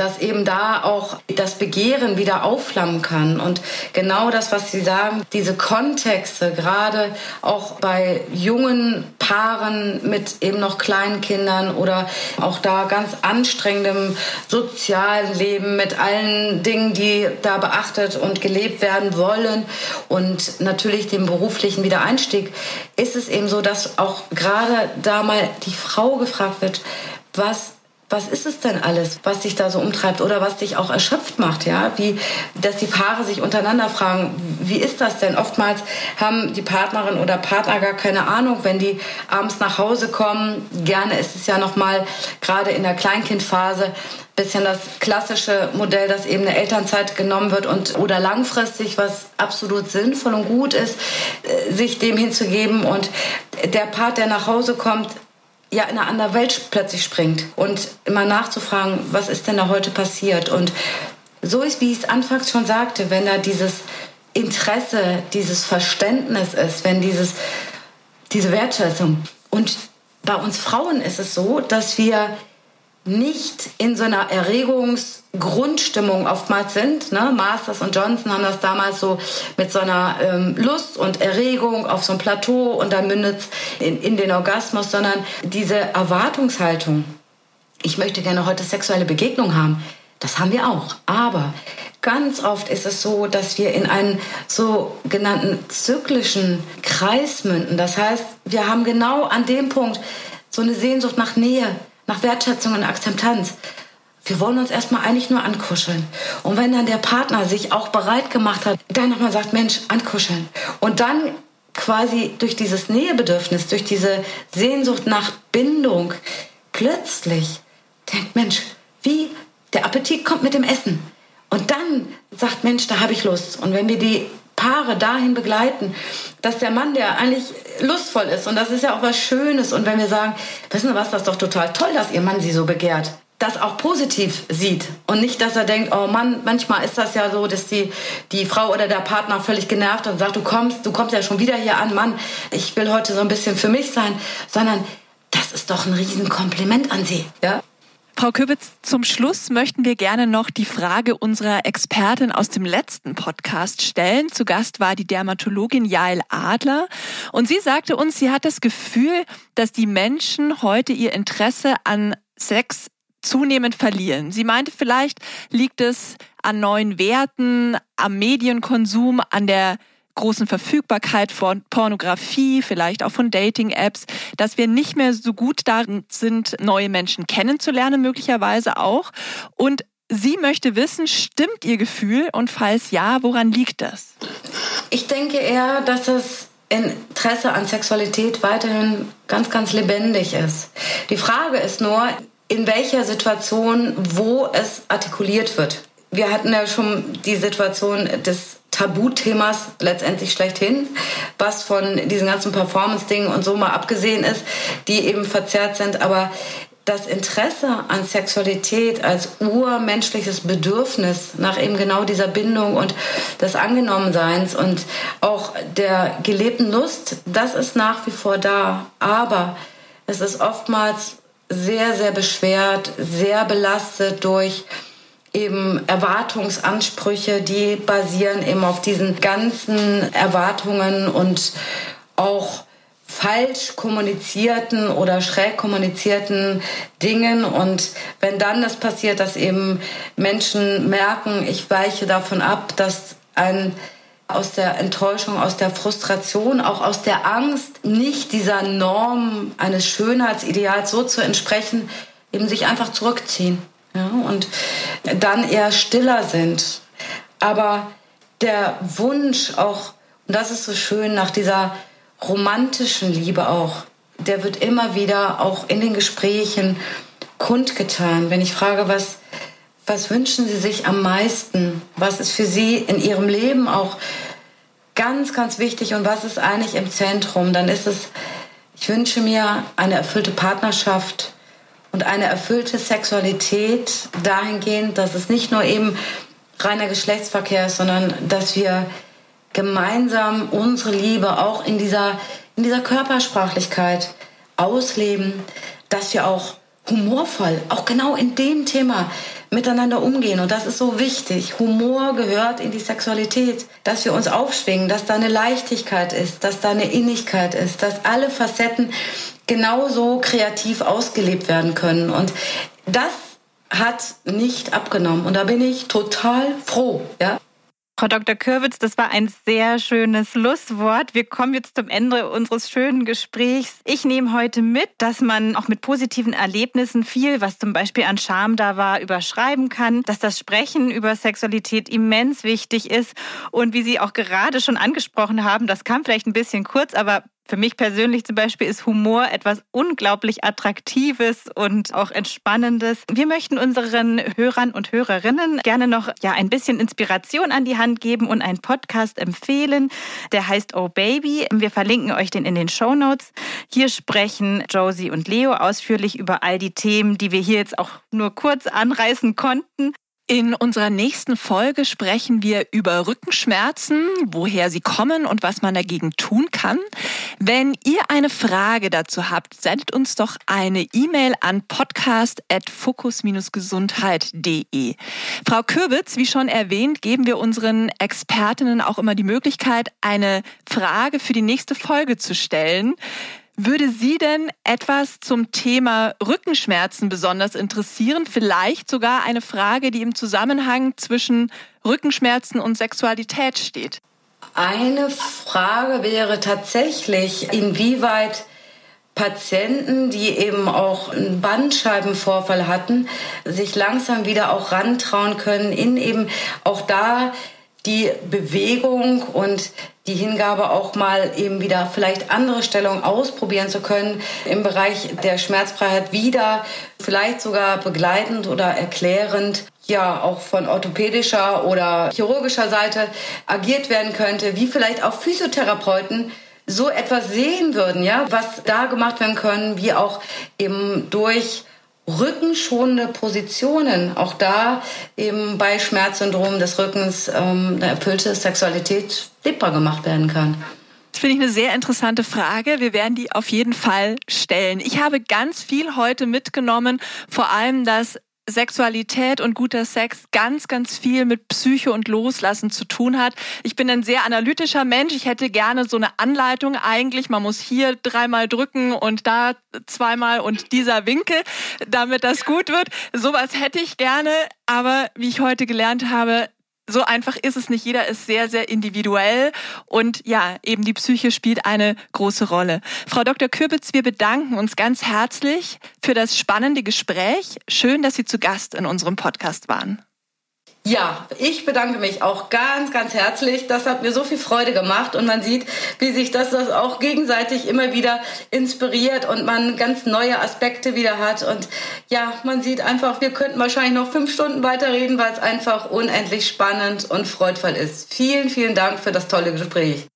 dass eben da auch das Begehren wieder aufflammen kann. Und genau das, was Sie sagen, diese Kontexte, gerade auch bei jungen Paaren mit eben noch kleinen Kindern oder auch da ganz anstrengendem sozialen Leben mit allen Dingen, die da beachtet und gelebt werden wollen und natürlich dem beruflichen Wiedereinstieg, ist es eben so, dass auch gerade da mal die Frau gefragt wird, was was ist es denn alles, was dich da so umtreibt oder was dich auch erschöpft macht, ja? Wie, dass die Paare sich untereinander fragen, wie ist das denn? Oftmals haben die Partnerin oder Partner gar keine Ahnung, wenn die abends nach Hause kommen. Gerne ist es ja noch mal gerade in der Kleinkindphase bisschen das klassische Modell, dass eben eine Elternzeit genommen wird und oder langfristig, was absolut sinnvoll und gut ist, äh, sich dem hinzugeben und der Part, der nach Hause kommt, ja in eine andere Welt plötzlich springt und immer nachzufragen, was ist denn da heute passiert? Und so ist, wie ich es anfangs schon sagte, wenn da dieses Interesse, dieses Verständnis ist, wenn dieses, diese Wertschätzung. Und bei uns Frauen ist es so, dass wir nicht in so einer Erregungsgrundstimmung oftmals sind. Ne? Masters und Johnson haben das damals so mit so einer ähm, Lust und Erregung auf so ein Plateau und dann mündet es in, in den Orgasmus, sondern diese Erwartungshaltung, ich möchte gerne heute sexuelle Begegnung haben, das haben wir auch. Aber ganz oft ist es so, dass wir in einen sogenannten zyklischen Kreis münden. Das heißt, wir haben genau an dem Punkt so eine Sehnsucht nach Nähe, nach Wertschätzung und Akzeptanz. Wir wollen uns erstmal eigentlich nur ankuscheln. Und wenn dann der Partner sich auch bereit gemacht hat, dann nochmal sagt, Mensch, ankuscheln. Und dann quasi durch dieses Nähebedürfnis, durch diese Sehnsucht nach Bindung, plötzlich denkt, Mensch, wie der Appetit kommt mit dem Essen. Und dann sagt, Mensch, da habe ich Lust. Und wenn wir die Paare dahin begleiten, dass der Mann, der eigentlich lustvoll ist, und das ist ja auch was Schönes, und wenn wir sagen, wissen Sie was, das ist doch total toll, dass Ihr Mann Sie so begehrt, das auch positiv sieht und nicht, dass er denkt, oh Mann, manchmal ist das ja so, dass die, die Frau oder der Partner völlig genervt und sagt, du kommst, du kommst ja schon wieder hier an, Mann, ich will heute so ein bisschen für mich sein, sondern das ist doch ein Riesenkompliment an Sie, ja? Frau Köbitz, zum Schluss möchten wir gerne noch die Frage unserer Expertin aus dem letzten Podcast stellen. Zu Gast war die Dermatologin Jael Adler und sie sagte uns, sie hat das Gefühl, dass die Menschen heute ihr Interesse an Sex zunehmend verlieren. Sie meinte, vielleicht liegt es an neuen Werten, am Medienkonsum, an der großen Verfügbarkeit von Pornografie, vielleicht auch von Dating-Apps, dass wir nicht mehr so gut darin sind, neue Menschen kennenzulernen, möglicherweise auch. Und sie möchte wissen, stimmt ihr Gefühl? Und falls ja, woran liegt das? Ich denke eher, dass das Interesse an Sexualität weiterhin ganz, ganz lebendig ist. Die Frage ist nur, in welcher Situation, wo es artikuliert wird. Wir hatten ja schon die Situation des Tabuthemas letztendlich schlechthin, was von diesen ganzen Performance-Dingen und so mal abgesehen ist, die eben verzerrt sind. Aber das Interesse an Sexualität als urmenschliches Bedürfnis nach eben genau dieser Bindung und des Angenommenseins und auch der gelebten Lust, das ist nach wie vor da. Aber es ist oftmals sehr, sehr beschwert, sehr belastet durch eben Erwartungsansprüche, die basieren eben auf diesen ganzen Erwartungen und auch falsch kommunizierten oder schräg kommunizierten Dingen. Und wenn dann das passiert, dass eben Menschen merken, ich weiche davon ab, dass ein aus der Enttäuschung, aus der Frustration, auch aus der Angst, nicht dieser Norm eines Schönheitsideals so zu entsprechen, eben sich einfach zurückziehen ja, und dann eher stiller sind. Aber der Wunsch auch, und das ist so schön, nach dieser romantischen Liebe auch, der wird immer wieder auch in den Gesprächen kundgetan. Wenn ich frage, was, was wünschen Sie sich am meisten? Was ist für Sie in Ihrem Leben auch ganz, ganz wichtig und was ist eigentlich im Zentrum? Dann ist es, ich wünsche mir eine erfüllte Partnerschaft, und eine erfüllte Sexualität dahingehend, dass es nicht nur eben reiner Geschlechtsverkehr ist, sondern dass wir gemeinsam unsere Liebe auch in dieser, in dieser Körpersprachlichkeit ausleben, dass wir auch humorvoll, auch genau in dem Thema miteinander umgehen. Und das ist so wichtig. Humor gehört in die Sexualität, dass wir uns aufschwingen, dass da eine Leichtigkeit ist, dass da eine Innigkeit ist, dass alle Facetten genauso kreativ ausgelebt werden können. Und das hat nicht abgenommen. Und da bin ich total froh. Ja? Frau Dr. Kürwitz, das war ein sehr schönes Schlusswort. Wir kommen jetzt zum Ende unseres schönen Gesprächs. Ich nehme heute mit, dass man auch mit positiven Erlebnissen viel, was zum Beispiel an Scham da war, überschreiben kann, dass das Sprechen über Sexualität immens wichtig ist und wie Sie auch gerade schon angesprochen haben, das kam vielleicht ein bisschen kurz, aber für mich persönlich zum Beispiel ist Humor etwas unglaublich Attraktives und auch Entspannendes. Wir möchten unseren Hörern und Hörerinnen gerne noch ja, ein bisschen Inspiration an die Hand geben und einen Podcast empfehlen. Der heißt Oh Baby. Wir verlinken euch den in den Show Notes. Hier sprechen Josie und Leo ausführlich über all die Themen, die wir hier jetzt auch nur kurz anreißen konnten. In unserer nächsten Folge sprechen wir über Rückenschmerzen, woher sie kommen und was man dagegen tun kann. Wenn ihr eine Frage dazu habt, sendet uns doch eine E-Mail an podcast.fokus-gesundheit.de. Frau Kürbitz, wie schon erwähnt, geben wir unseren Expertinnen auch immer die Möglichkeit, eine Frage für die nächste Folge zu stellen. Würde Sie denn etwas zum Thema Rückenschmerzen besonders interessieren? Vielleicht sogar eine Frage, die im Zusammenhang zwischen Rückenschmerzen und Sexualität steht? Eine Frage wäre tatsächlich, inwieweit Patienten, die eben auch einen Bandscheibenvorfall hatten, sich langsam wieder auch rantrauen können in eben auch da die Bewegung und die Hingabe auch mal eben wieder vielleicht andere Stellungen ausprobieren zu können im Bereich der Schmerzfreiheit wieder, vielleicht sogar begleitend oder erklärend, ja auch von orthopädischer oder chirurgischer Seite agiert werden könnte, wie vielleicht auch Physiotherapeuten so etwas sehen würden, ja, was da gemacht werden können, wie auch eben durch rückenschonende Positionen, auch da eben bei Schmerzsyndrom des Rückens ähm, eine erfüllte Sexualität lebbar gemacht werden kann. Das finde ich eine sehr interessante Frage. Wir werden die auf jeden Fall stellen. Ich habe ganz viel heute mitgenommen, vor allem, dass Sexualität und guter Sex ganz, ganz viel mit Psyche und Loslassen zu tun hat. Ich bin ein sehr analytischer Mensch. Ich hätte gerne so eine Anleitung eigentlich. Man muss hier dreimal drücken und da zweimal und dieser Winkel, damit das gut wird. Sowas hätte ich gerne. Aber wie ich heute gelernt habe, so einfach ist es nicht. Jeder ist sehr, sehr individuell und ja, eben die Psyche spielt eine große Rolle. Frau Dr. Kürbitz, wir bedanken uns ganz herzlich für das spannende Gespräch. Schön, dass Sie zu Gast in unserem Podcast waren. Ja, ich bedanke mich auch ganz, ganz herzlich. Das hat mir so viel Freude gemacht und man sieht, wie sich das, das auch gegenseitig immer wieder inspiriert und man ganz neue Aspekte wieder hat. Und ja, man sieht einfach, wir könnten wahrscheinlich noch fünf Stunden weiterreden, weil es einfach unendlich spannend und freudvoll ist. Vielen, vielen Dank für das tolle Gespräch.